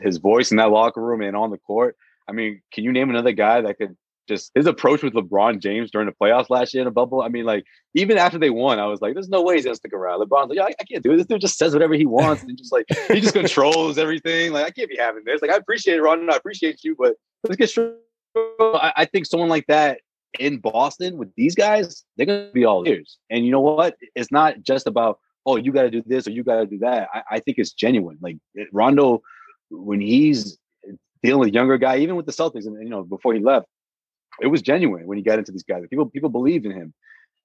his voice in that locker room and on the court. I mean, can you name another guy that could just his approach with LeBron James during the playoffs last year in a bubble? I mean, like even after they won, I was like, "There's no way he's gonna stick around." LeBron's like, I, I can't do it. This dude just says whatever he wants and just like he just controls everything. Like I can't be having this. Like I appreciate it, Ron, I appreciate you, but let's get straight I, I think someone like that in Boston with these guys, they're gonna be all ears. And you know what? It's not just about oh, you got to do this or you got to do that. I, I, think it's genuine. Like eh, Rondo, when he's dealing with younger guy, even with the Celtics, and you know before he left, it was genuine when he got into these guys. People people believed in him,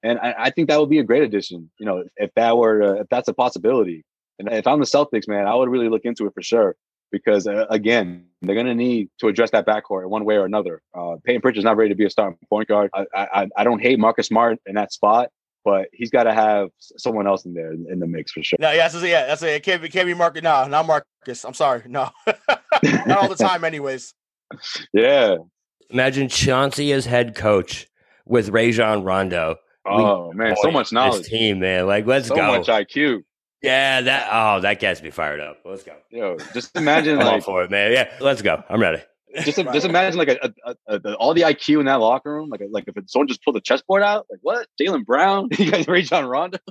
and I, I think that would be a great addition. You know, if that were uh, if that's a possibility, and if I'm the Celtics, man, I would really look into it for sure because uh, again, they're going to need to address that backcourt in one way or another. Uh, Payton Pritchard's not ready to be a starting point guard. I, I, I don't hate Marcus Smart in that spot, but he's got to have someone else in there in, the mix for sure. No, yeah, that's yeah, that's it. It can't be, can't be Marcus. No, not Marcus. I'm sorry, no, not all the time, anyways. Yeah. Imagine Chauncey as head coach with Rajon Rondo. Oh we, man, so much knowledge. team, man. Like, let's so go. So much IQ. Yeah, that oh, that gets me fired up. Let's go. Yo, just imagine I'm like all for it, man. Yeah, let's go. I'm ready. Just just imagine like a, a, a, all the IQ in that locker room. Like like if someone just pulled the chessboard out, like what? Jaylen Brown, you guys Rajon Rondo.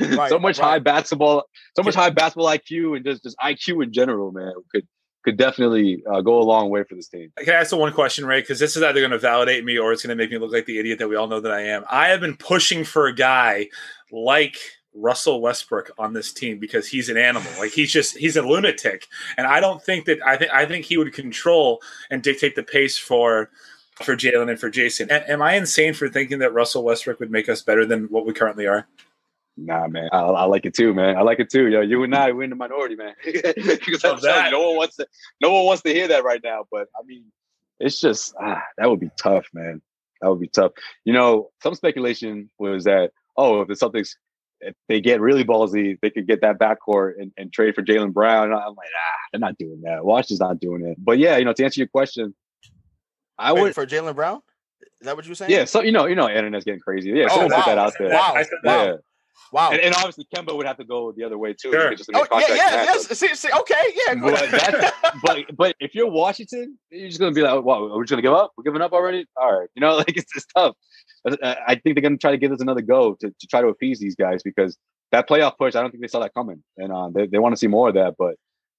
Right, so much right. high basketball, so much high basketball IQ and just just IQ in general, man. Could could definitely uh, go a long way for this team. Can I ask one question, Ray? Because this is either going to validate me or it's going to make me look like the idiot that we all know that I am. I have been pushing for a guy like Russell Westbrook on this team because he's an animal. Like he's just he's a lunatic, and I don't think that I think I think he would control and dictate the pace for for Jaylen and for Jayson. A- am I insane for thinking that Russell Westbrook would make us better than what we currently are? Nah, man, I, I, like it too, man. I like it too. Yo, you and I, we're in the minority, man. because I'm that. no one wants to, no one wants to hear that right now. But I mean, it's just ah, that would be tough, man. That would be tough. You know, some speculation was that oh, if the Celtics if they get really ballsy, they could get that backcourt and, and trade for Jaylen Brown. And I'm like, ah, they're not doing that. Washington's not doing it. But yeah, you know, to answer your question, I Wait, would for Jaylen Brown. Is that what you were saying? Yeah. So you know, you know, internet's getting crazy. Yeah. Oh, someone wow. put that out there. Wow. Yeah. Wow. And, and, obviously Kemba would have to go the other way too. Sure. oh, yeah, yeah, yes. See, see, okay, yeah. But, but, but if you're Washington, you're just gonna be like, "Wow, are we just gonna give up? We're giving up already? All right." You know, like it's, it's tough. I think they're gonna try to give us another go to, to try to appease these guys because that playoff push, I don't think they saw that coming, and uh, they they want to see more of that. But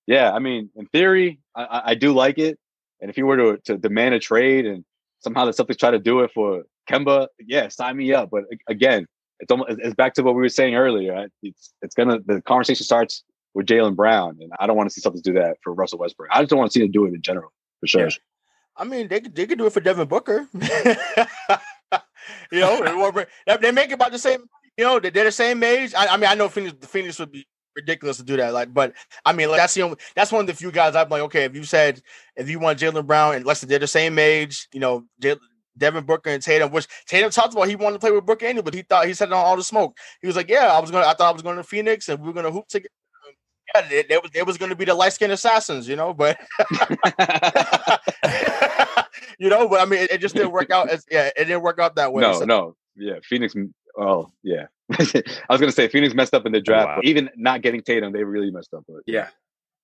yeah, I mean, in theory, I, I do like it. And if you were to, to demand a trade and somehow the Celtics try to do it for Kemba, yeah, sign me up. But again, it's almost it's back to what we were saying earlier. It's it's gonna the conversation starts with Jaylen Brown, and I don't want to see Celtics do that for Russell Westbrook. I just don't want to see them do it in general for sure. Yeah. I mean, they they could do it for Devin Booker. you know, they make about the same. You know, they're the same age. I, I mean, I know Phoenix, the Phoenix would be ridiculous to do that. Like, but I mean, like, that's the only that's one of the few guys I'm like, okay, if you said if you want Jaylen Brown and Lester, they're the same age, you know, Devin Booker and Tatum, which Tatum talked about he wanted to play with Booker anyway, but he thought he said on all the smoke. He was like, Yeah, I was gonna I thought I was going to Phoenix and we were gonna hoop together. Yeah, it, it was it was gonna be the light skinned assassins, you know, but you know, but I mean it, it, just didn't work out as yeah, it didn't work out that way. No, so. no, yeah. Phoenix oh yeah. I was gonna say Phoenix messed up in the draft. Oh, wow. Even not getting Tatum, they really messed up. But yeah.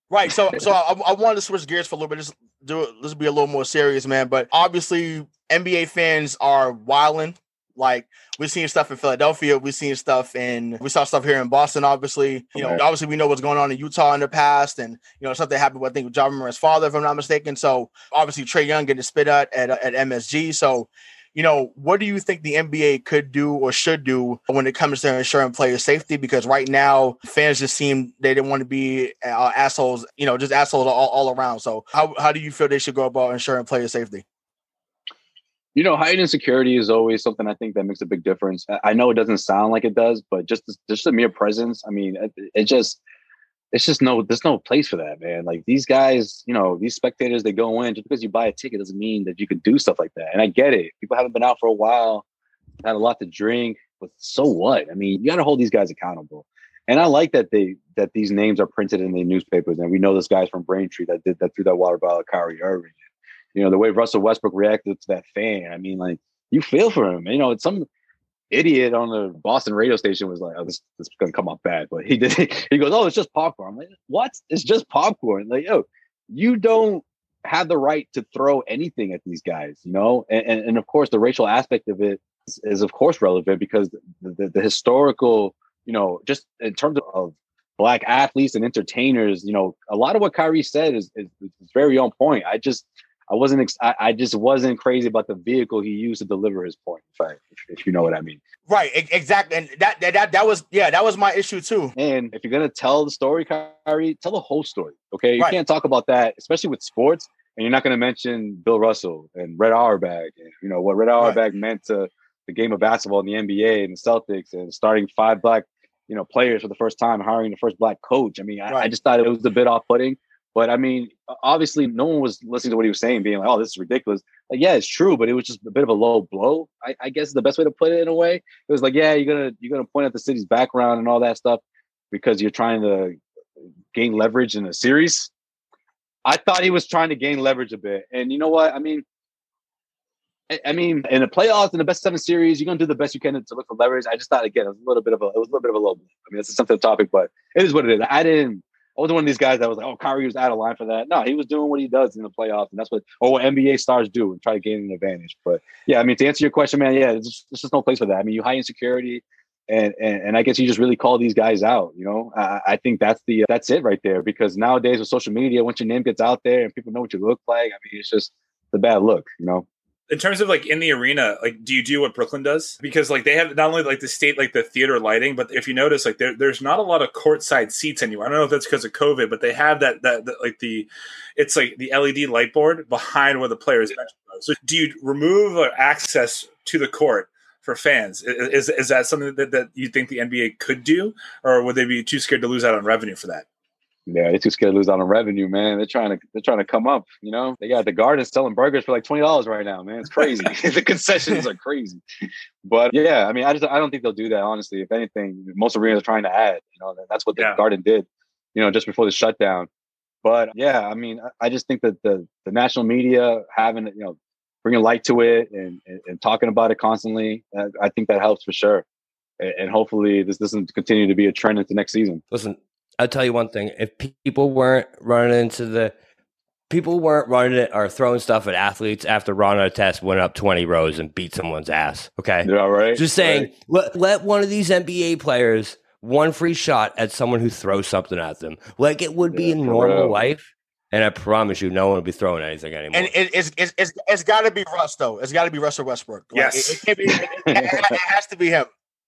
Right. So so I, I, wanted to switch gears for a little bit. Just do it. Let's be a little more serious, man. But obviously, NBA fans are wilding. Like we've seen stuff in Philadelphia, we've seen stuff in we saw stuff here in Boston. Obviously, you know, obviously we know what's going on in Utah in the past, and you know something happened. With, I think with Ja Morant's father, if I'm not mistaken. So obviously Trae Young getting spit at at, at MSG. So you know, what do you think the NBA could do or should do when it comes to ensuring player safety? Because right now, fans just seem they didn't want to be uh, assholes, you know, just assholes all, all around. So, how, how do you feel they should go about ensuring player safety? You know, heightened security is always something I think that makes a big difference. I know it doesn't sound like it does, but just just a mere presence. I mean, it, it just it's just no there's no place for that man. Like these guys you know these spectators they go in just because you buy a ticket doesn't mean that you can do stuff like that and i get it. People haven't been out for a while had a lot to drink but so what? I mean you got to hold these guys accountable. And i like that they that these names are printed in the newspapers and we know this guy's from braintree that did that threw that water bottle Kyrie Irving. You know the way Russell Westbrook reacted to that fan I mean like you feel for him you know it's some idiot on the Boston radio station was like, "Oh, this, this is gonna come off bad," but he did. He goes, "Oh, it's just popcorn." I'm like, "What? It's just popcorn." Like, yo, you don't have the right to throw anything at these guys, you know. And and, and of course, the racial aspect of it is, is of course relevant because the, the, the historical, you know, just in terms of black athletes and entertainers, you know, a lot of what Kyrie said is, is, is very on point. I just I wasn't. Ex- I, I, just wasn't crazy about the vehicle he used to deliver his point. If, I, if, if you know what I mean. Right. Exactly. And that, that that that was yeah that was my issue too. And if you're gonna tell the story, Kyrie, tell the whole story. Okay. You right. can't talk about that, especially with sports, and you're not gonna mention Bill Russell and Red Auerbach and you know what Red Auerbach right. meant to the game of basketball in the NBA and the Celtics and starting five black you know players for the first time, hiring the first black coach. I mean, I, I just thought it was a bit off putting. But I mean, obviously, no one was listening to what he was saying, being like, "Oh, this is ridiculous." Like, yeah, it's true, but it was just a bit of a low blow. I, I guess the best way to put it in a way. It was like, yeah, you're gonna you're gonna point at the city's background and all that stuff because you're trying to gain leverage in a series. I thought he was trying to gain leverage a bit, and you know what? I mean, I mean, in the playoffs, in the best seven series, you're gonna do the best you can to look for leverage. I just thought again, it was a little bit of a, it was a little bit of a low. Blow. I mean, it's a sensitive topic, but it is what it is. I didn't I wasn't one of these guys that was like, oh, Kyrie was out of line for that. No, he was doing what he does in the playoffs, and that's what what NBA stars do and try to gain an advantage. But yeah, I mean, to answer your question, man, yeah, there's just no place for that. I mean, you high insecurity, and, and and I guess you just really call these guys out. You know, I, I think that's the that's it right there. Because nowadays with social media, once your name gets out there and people know what you look like, I mean, it's just the bad look. You know in terms of like in the arena, like do you do what Brooklyn does? Because like they have not only like the state like the theater lighting, but if you notice, like there, there's not a lot of courtside seats anymore. I don't know if that's because of COVID, but they have that, that, that like the it's like the LED light board behind where the players. So do you remove access to the court for fans? Is is that something that, that you think the NBA could do, or would they be too scared to lose out on revenue for that? Yeah, they're too scared to lose out on revenue, man. They're trying to they're trying to come up. You know, they got the garden selling burgers for like twenty dollars right now, man. It's crazy. the concessions are crazy. But yeah, I mean, I just I don't think they'll do that. Honestly, if anything, most arenas are trying to add. You know, that's what the yeah. garden did. You know, just before the shutdown. But yeah, I mean, I just think that the the national media having you know bringing light to it and, and, and talking about it constantly, I think that helps for sure. And, and hopefully, this doesn't continue to be a trend into next season. Listen, I'll tell you one thing: if people weren't running into the people weren't running it or throwing stuff at athletes after Ron Artest went up 20 rows and beat someone's ass. Okay. Yeah, right. Just saying, right. let, let one of these NBA players one free shot at someone who throws something at them. Like it would be yeah, in normal real. life. And I promise you, no one will be throwing anything anymore. And it, it's it's it's, it's got to be Russ though. It's got to be Russell Westbrook. Like, Yes. it, it, can't be, it, it- it has to be him.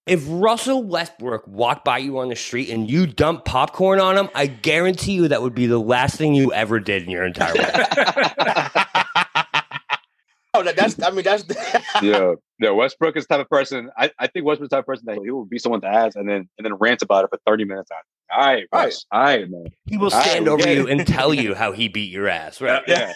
If Russell Westbrook walked by you on the street and you dumped popcorn on him, I guarantee you that would be the last thing you ever did in your entire life. oh, that, that's. I mean, that's. yeah, yeah. Westbrook is the type of person. I, I think Westbrook's the type of person that he will beat to ass and then and then rant about it for thirty minutes. All right, Right. Russ. All right, man. He will stand get over it. you and tell you how he beat your ass, right? Yeah.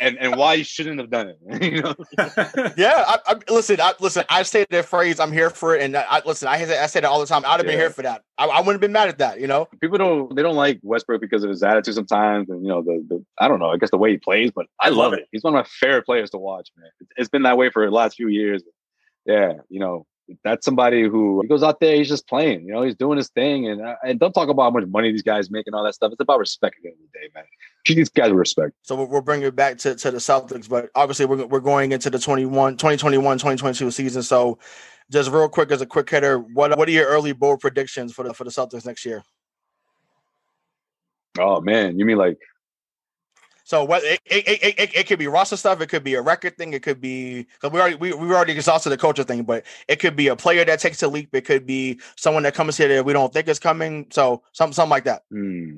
And and why you shouldn't have done it. you know? yeah, I, I, listen. I, listen, I say that phrase. I'm here for it, and I, I listen. I say, I say that all the time. I'd have been here for that. I, I wouldn't have been mad at that. You know. People don't they don't like Westbrook because of his attitude sometimes, and you know the, the I don't know. I guess the way he plays, but I, I love love it. it. He's one of my favorite players to watch, man. It's, it's been that way for the last few years. Yeah, you know that's somebody who he goes out there. He's just playing. You know, he's doing his thing, and uh, and don't talk about how much money these guys make and all that stuff. It's about respect at the end of the day, man. Treat these guys with respect. So we'll, we'll bring it back to, to the Celtics, but obviously we're, we're going into the 21, 2021, 2022 season. So just real quick as a quick hitter, what what are your early bold predictions for the for the Celtics next year? Oh man, you mean like So what it, it, it, it, it could be roster stuff, it could be a record thing, it could be because we already we, we already exhausted the culture thing, but it could be a player that takes a leap, it could be someone that comes here that we don't think is coming. So something something like that. Hmm.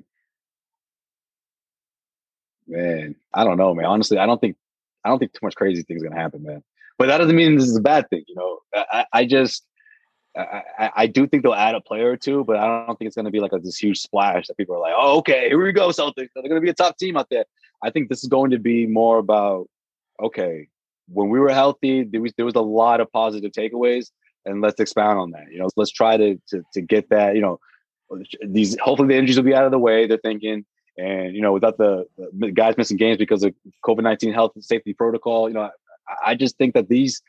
Man, I don't know, man. Honestly, I don't think I don't think too much crazy things gonna happen, man. But that doesn't mean this is a bad thing, you know. I, I just I, I, I do think they'll add a player or two, but I don't think it's gonna be like a, this huge splash that people are like, oh, okay, here we go, Celtics. They're gonna be a top team out there. I think this is going to be more about okay, when we were healthy, there was there was a lot of positive takeaways, and let's expound on that. You know, let's try to to to get that. You know, these hopefully the injuries will be out of the way. They're thinking, and you know, without the, the guys missing games because of COVID nineteen health and safety protocol, you know, I, I just think that these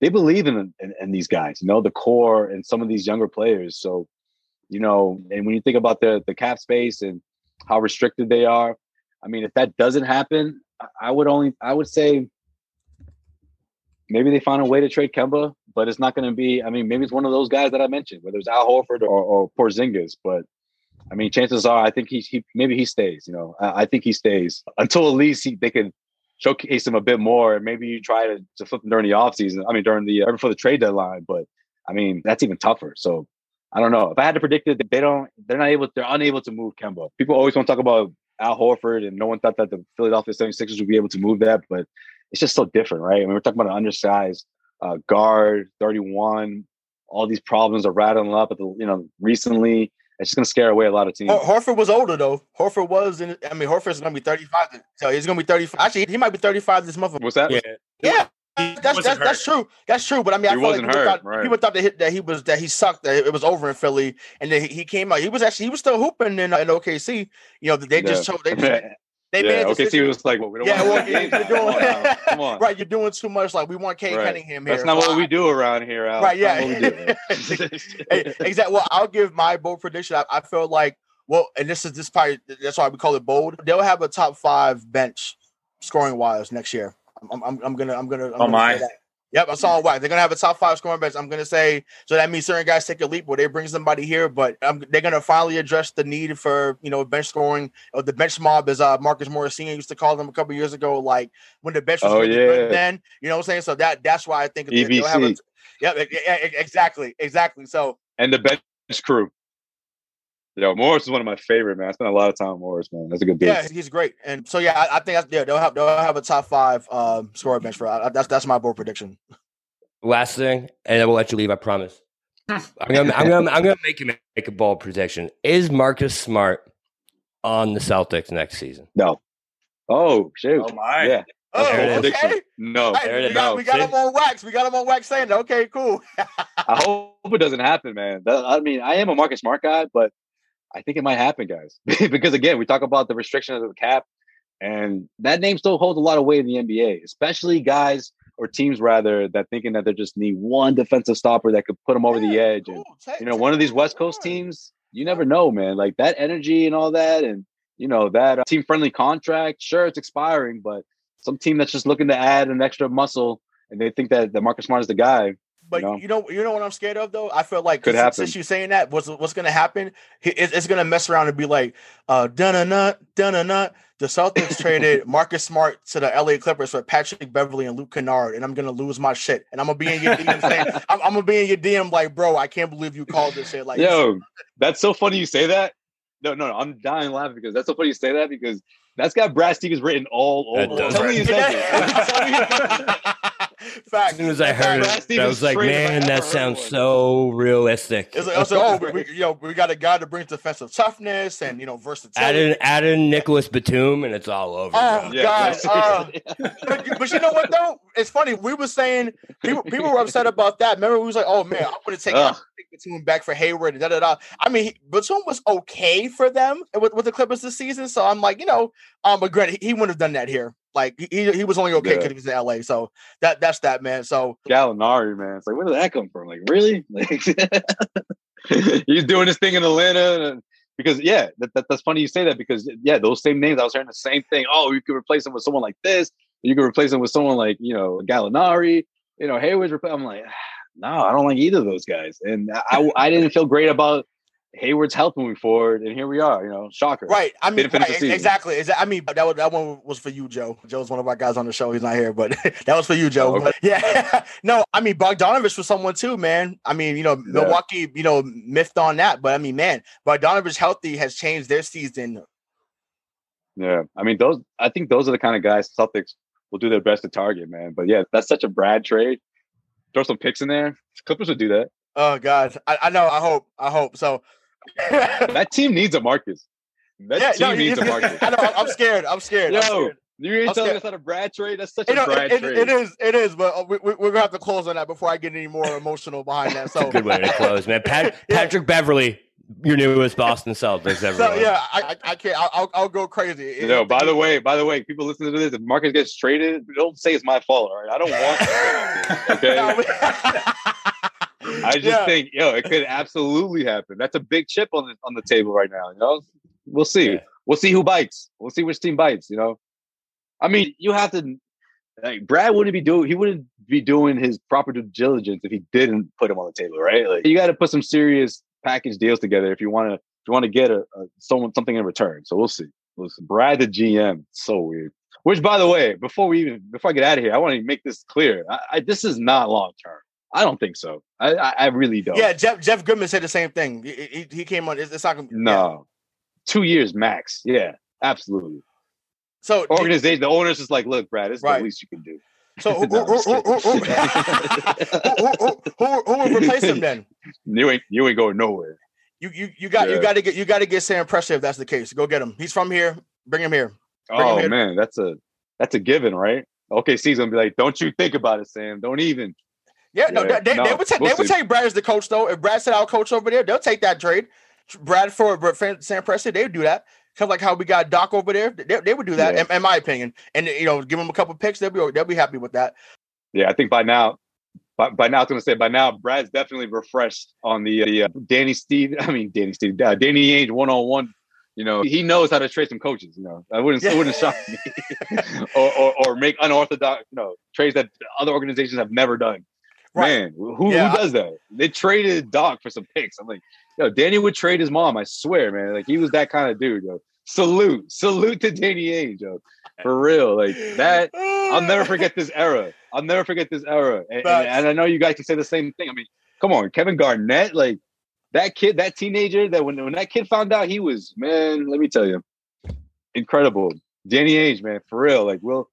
they believe in, in in these guys. You know, the core and some of these younger players. So, you know, and when you think about the the cap space and how restricted they are, I mean, if that doesn't happen, I- would only I would say maybe they find a way to trade Kemba, but it's not going to be. I mean, maybe it's one of those guys that I mentioned, whether it's Al Horford or, or Porzingis. But I mean, chances are, I think he, he maybe he stays. You know, I, I think he stays until at least he, they can showcase him a bit more, and maybe you try to, to flip him during the offseason. I mean, during the uh, before the trade deadline. But I mean, that's even tougher. So. I don't know. If I had to predict it, they don't. They're not able. They're unable to move Kemba. People always want to talk about Al Horford, and no one thought that the Philadelphia 76ers would be able to move that, but it's just so different, right? I mean, we're talking about an undersized uh, guard, 31, all these problems are rattling up at the, you know, recently. It's just going to scare away a lot of teams. Horford was older though. Horford was in. I mean, Horford's gonna be thirty five. So he's gonna be thirty five. Actually, he might be thirty five this month. What's that? Yeah. Yeah. He That's wasn't that's, that's true. That's true. But I mean, I He feel like people hurt, thought, right. people thought that he, that he was that he sucked. That it was over in Philly, and then he, he came out. He was actually he was still hooping in, uh, in OKC. You know, they just Yeah. chose. They, just, they yeah, made a okay, it was like, well, we don't yeah, want well, you're come on, doing come on. right. You're doing too much. Like we want Cade Right. Cunningham here. That's not what we do around here, Al. Right, yeah. not what we do. exactly. Well, I'll give my bold prediction. I, I feel like, well, and this is this probably that's why we call it bold. They'll have a top five bench scoring wise next year. I'm, I'm, I'm gonna, I'm gonna. I'm Oh, gonna my. Yep, I saw why they're gonna have a top five scoring bench. I'm gonna say so that means certain guys take a leap where they bring somebody here, but um, they're gonna finally address the need for you know bench scoring. Or the bench mob, as uh, Marcus Morris Senior used to call them a couple years ago, like when the bench was Oh, really yeah. good then. You know what I'm saying? So that that's why I think they- they'll have a, EBC. Yep, e- exactly, exactly. So and the bench crew. Yo, Morris is one of my favorite, man. I spent a lot of time with Morris, man. That's a good dude. yeah, he's great. And so yeah, I, I think that's, yeah, they'll have they'll have a top five um scorer bench for I, that's that's my bold prediction. Last thing, and then we'll let you leave. I promise. I'm gonna, I'm gonna, I'm gonna make you make a bold prediction. Is Marcus Smart on the Celtics next season? No. Oh, shoot. Oh my! Yeah. Oh, That's a There it bold is. prediction. okay. No. Hey, there it we is. got, No, we got him on wax. We got him on wax saying that. Okay, cool. I hope it doesn't happen, man. That, I mean, I am a Marcus Smart guy, but I think it might happen, guys. because again, we talk about the restriction of the cap, and that name still holds a lot of weight in the NBA, especially guys or teams rather that thinking that they just need one defensive stopper that could put them over the edge. cool. And Take- you know, one of these West. Coast teams, you never know, man. Like that energy and all that, and you know that uh, team friendly contract. Sure, it's expiring, but some team that's just looking to add an extra muscle, and they think that that Marcus Smart is the guy. But know? you know, you know what I'm scared of though. I feel like Could since, since you're saying that, what's what's gonna happen? It, it's, it's gonna mess around and be like, uh, dun dun dun dun dun the Celtics traded Marcus Smart to the LA Clippers for Patrick Beverley and Luke Kennard, and I'm gonna lose my shit. And I'm gonna be in your DM saying, I'm, I'm, gonna be in your DM like, bro, I can't believe you called this shit. Like, yo, that's so funny you say that. No, no, no, I'm dying laughing because that's so funny you say that because that's got Brad Stevens written all over. Tell me Fact. As soon as I heard it, I was like, man, that sounds so realistic. It's like, I was like, oh, we, you know, we got a guy that brings defensive toughness and you know versatility. Add in, add in Nicolas Batum, and it's all over. Oh yeah, God! Uh, but, but, you know what though? It's funny. We were saying people people were upset about that. Remember, we was like, oh man, I want to take Batum back for Hayward. Da da da. I mean, Batum was okay for them with, with the Clippers this season, so I'm like, you know, um, but granted, he, he wouldn't have done that here. Like he, he was only okay because yeah. he was in LA. So that that's that man. So Gallinari, man. It's like where did that come from? Like really? Like he's doing this thing in Atlanta. because yeah, that, that, that's funny you say that because yeah, those same names I was hearing the same thing. Oh, you could replace him with someone like this. You could replace him with someone like you know Gallinari. You know Hayward's. I'm like, no, I don't like either of those guys, and I I didn't feel great about Hayward's health moving forward, and here we are. You know, shocker. Right. I mean, right, exactly. I mean, that was, that one was for you, Joe. Joe's one of our guys on the show. He's not here, but that was for you, Joe. Oh, okay. Yeah, no, I mean, Bogdanovich was someone too, man. I mean, you know, yeah. Milwaukee, you know, miffed on that, but I mean, man, Bogdanovich healthy has changed their season. Yeah, I mean, those. I think those are the kind of guys Celtics will do their best to target, man. But yeah, that's such a Brad trade. Throw some picks in there. Clippers would do that. Oh God, I, I know. I hope. I hope so that team needs a Marcus. That yeah, team no, needs a Marcus. I know. I'm scared. I'm scared. Yo, I'm scared. you ain't telling us not a Brad trade? That's such a Brad it, trade. It is. It is. But uh, we, we, are gonna have to close on that before I get any more emotional behind that. So good way to close, man. Pat, Patrick yeah. Beverley, your newest Boston Celtics. Everyone. So, yeah, I, I can't. I'll, I'll, I'll go crazy. No, by the way, by the way, people listening to this, if Marcus gets traded, don't say it's my fault. All right, I don't want. okay. I just yeah. think, yo, it could absolutely happen. That's a big chip on the on the table right now. You know, we'll see. Yeah. We'll see who bites. We'll see which team bites. You know, I mean, you have to. Like Brad wouldn't be doing. He wouldn't be doing his proper due diligence if he didn't put him on the table, right? Like you got to put some serious package deals together if you want to. If you want to get a, a someone something in return. So we'll see. Listen, Brad the GM, so weird. Which, by the way, before we even before I get out of here, I want to make this clear. I, I, this is not long term. I don't think so. I, I, I really don't. Yeah, Jeff Jeff Goodman said the same thing. He, he, he came on. It's, it's not gonna. No, yeah. two years max. Yeah, absolutely. So organization, the owners is like, look, Brad, it's right. the least you can do. So who, who, who, who, who, will replace him then? You ain't you ain't going nowhere. You you you got yeah. you got to get you got to get Sam Presti if that's the case. Go get him. He's from here. Bring him here. Bring oh him here. man, that's a that's a given, right? Okay, C's gonna be like, don't you think about it, Sam. Don't even. Yeah, no, they, no, they would take we'll they would take Brad as the coach though. If Brad said our coach over there, they'll take that trade. Brad for Sam Presti, they would do that. Kind of like how we got Doc over there, they, they would do that, yeah. in, in, my opinion. And you know, give them a couple picks, they'll be they'll be happy with that. Yeah, I think by now, by, by now, I was going to say by now, Brad's definitely refreshed on the, the uh, Danny Steve. I mean, Danny Steve, uh, Danny Ainge one on one. You know, he knows how to trade some coaches. You know, I wouldn't, yeah. it wouldn't shock me, or, or, or make unorthodox, you know, trades that other organizations have never done. Right. Man, who, yeah. who does that? They traded Doc for some picks. I'm like, yo, Danny would trade his mom. I swear, man. Like he was that kind of dude. Yo. Salute, salute to Danny Ainge, yo. For real, like that. I'll never forget this era. I'll never forget this era. And, and, and I know you guys can say the same thing. I mean, come on, Kevin Garnett, like that kid, that teenager. That when when that kid found out he was man, let me tell you, incredible. Danny Ainge, man, for real. Like, well,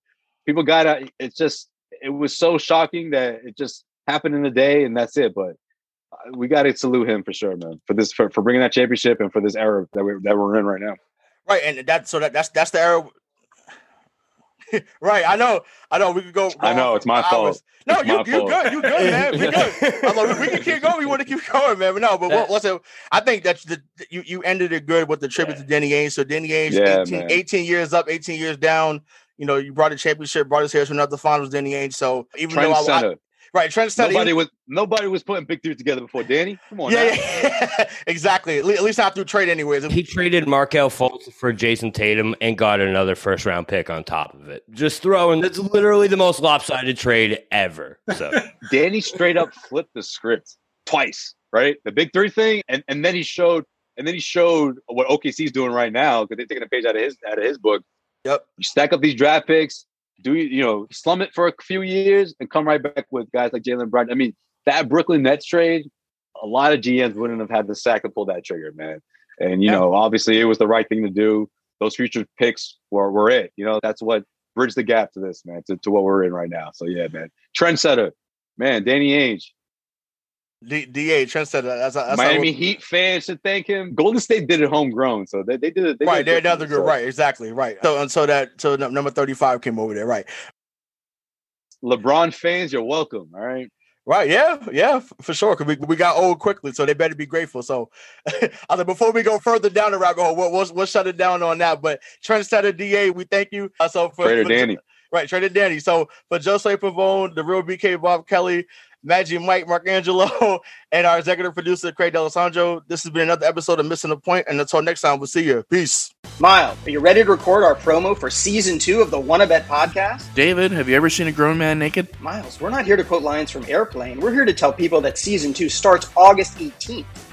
people got out. It's just it was so shocking that it just happen in a day and that's it. But uh, we got to salute him for sure, man, for this for, for bringing that championship and for this era that we that we're in right now. Right, and that's so that that's that's the era. right, I know, I know. We could go. I know it's my fault. No, it's you you fault. good, you good, man. We good. I'm like, we can keep going. We want to keep going, man. But no, but what, what's it? I think that's the you you ended it good with the tribute yeah. to Danny Ainge. So Danny Ainge, yeah, 18, 18, years up, 18 years down. You know, you brought a championship, brought us here to another finals, Danny Ainge. So even though I, I, Right, Trent said nobody was nobody was putting big three together before Danny. Come on, yeah, yeah. exactly. At least not through trade, anyways. He traded Markelle Fultz for Jayson Tatum and got another first round pick on top of it. Just throwing. That's literally the most lopsided trade ever. So Danny straight up flipped the script twice. Right, the big three thing, and and then he showed, and then he showed what OKC's doing right now because they're taking a page out of his out of his book. Yep. You stack up these draft picks, do you, you know, slum it for a few years and come right back with guys like Jaylen Brown. I mean, that Brooklyn Nets trade, a lot of GMs wouldn't have had the sack to pull that trigger, man. And, you yeah. know, obviously it was the right thing to do. Those future picks were, were it. You know, that's what bridged the gap to this, man, to, to what we're in right now. So, yeah, man. Trendsetter, man, Danny Ainge, D- DA Trendsetter. That's, that's Miami Heat fans should thank him. Golden State did it homegrown, so they, they did it. They right, they're another good. So. Right, exactly. Right. So and so that so number thirty five came over there. Right. LeBron fans, you're welcome. All right. Right, yeah, yeah, for sure. Cause we, we got old quickly, so they better be grateful. So, I think before we go further down the rabbit hole, we'll, we'll, we'll shut it down on that. But Trent Trendsetter DA, we thank you. Uh, so for, Trader for, Danny, right, Trader Danny. So for Josue Pavon, the real BK Bob Kelly, Magic Mike Marcangelo, and our executive producer, Craig D'Alessandro. This has been another episode of Missing the Point, and until next time, we'll see you. Peace. Miles, are you ready to record our promo for season two of the Wanna Bet podcast? David, have you ever seen a grown man naked? Miles, we're not here to quote lines from Airplane. We're here to tell people that season two starts August 18th.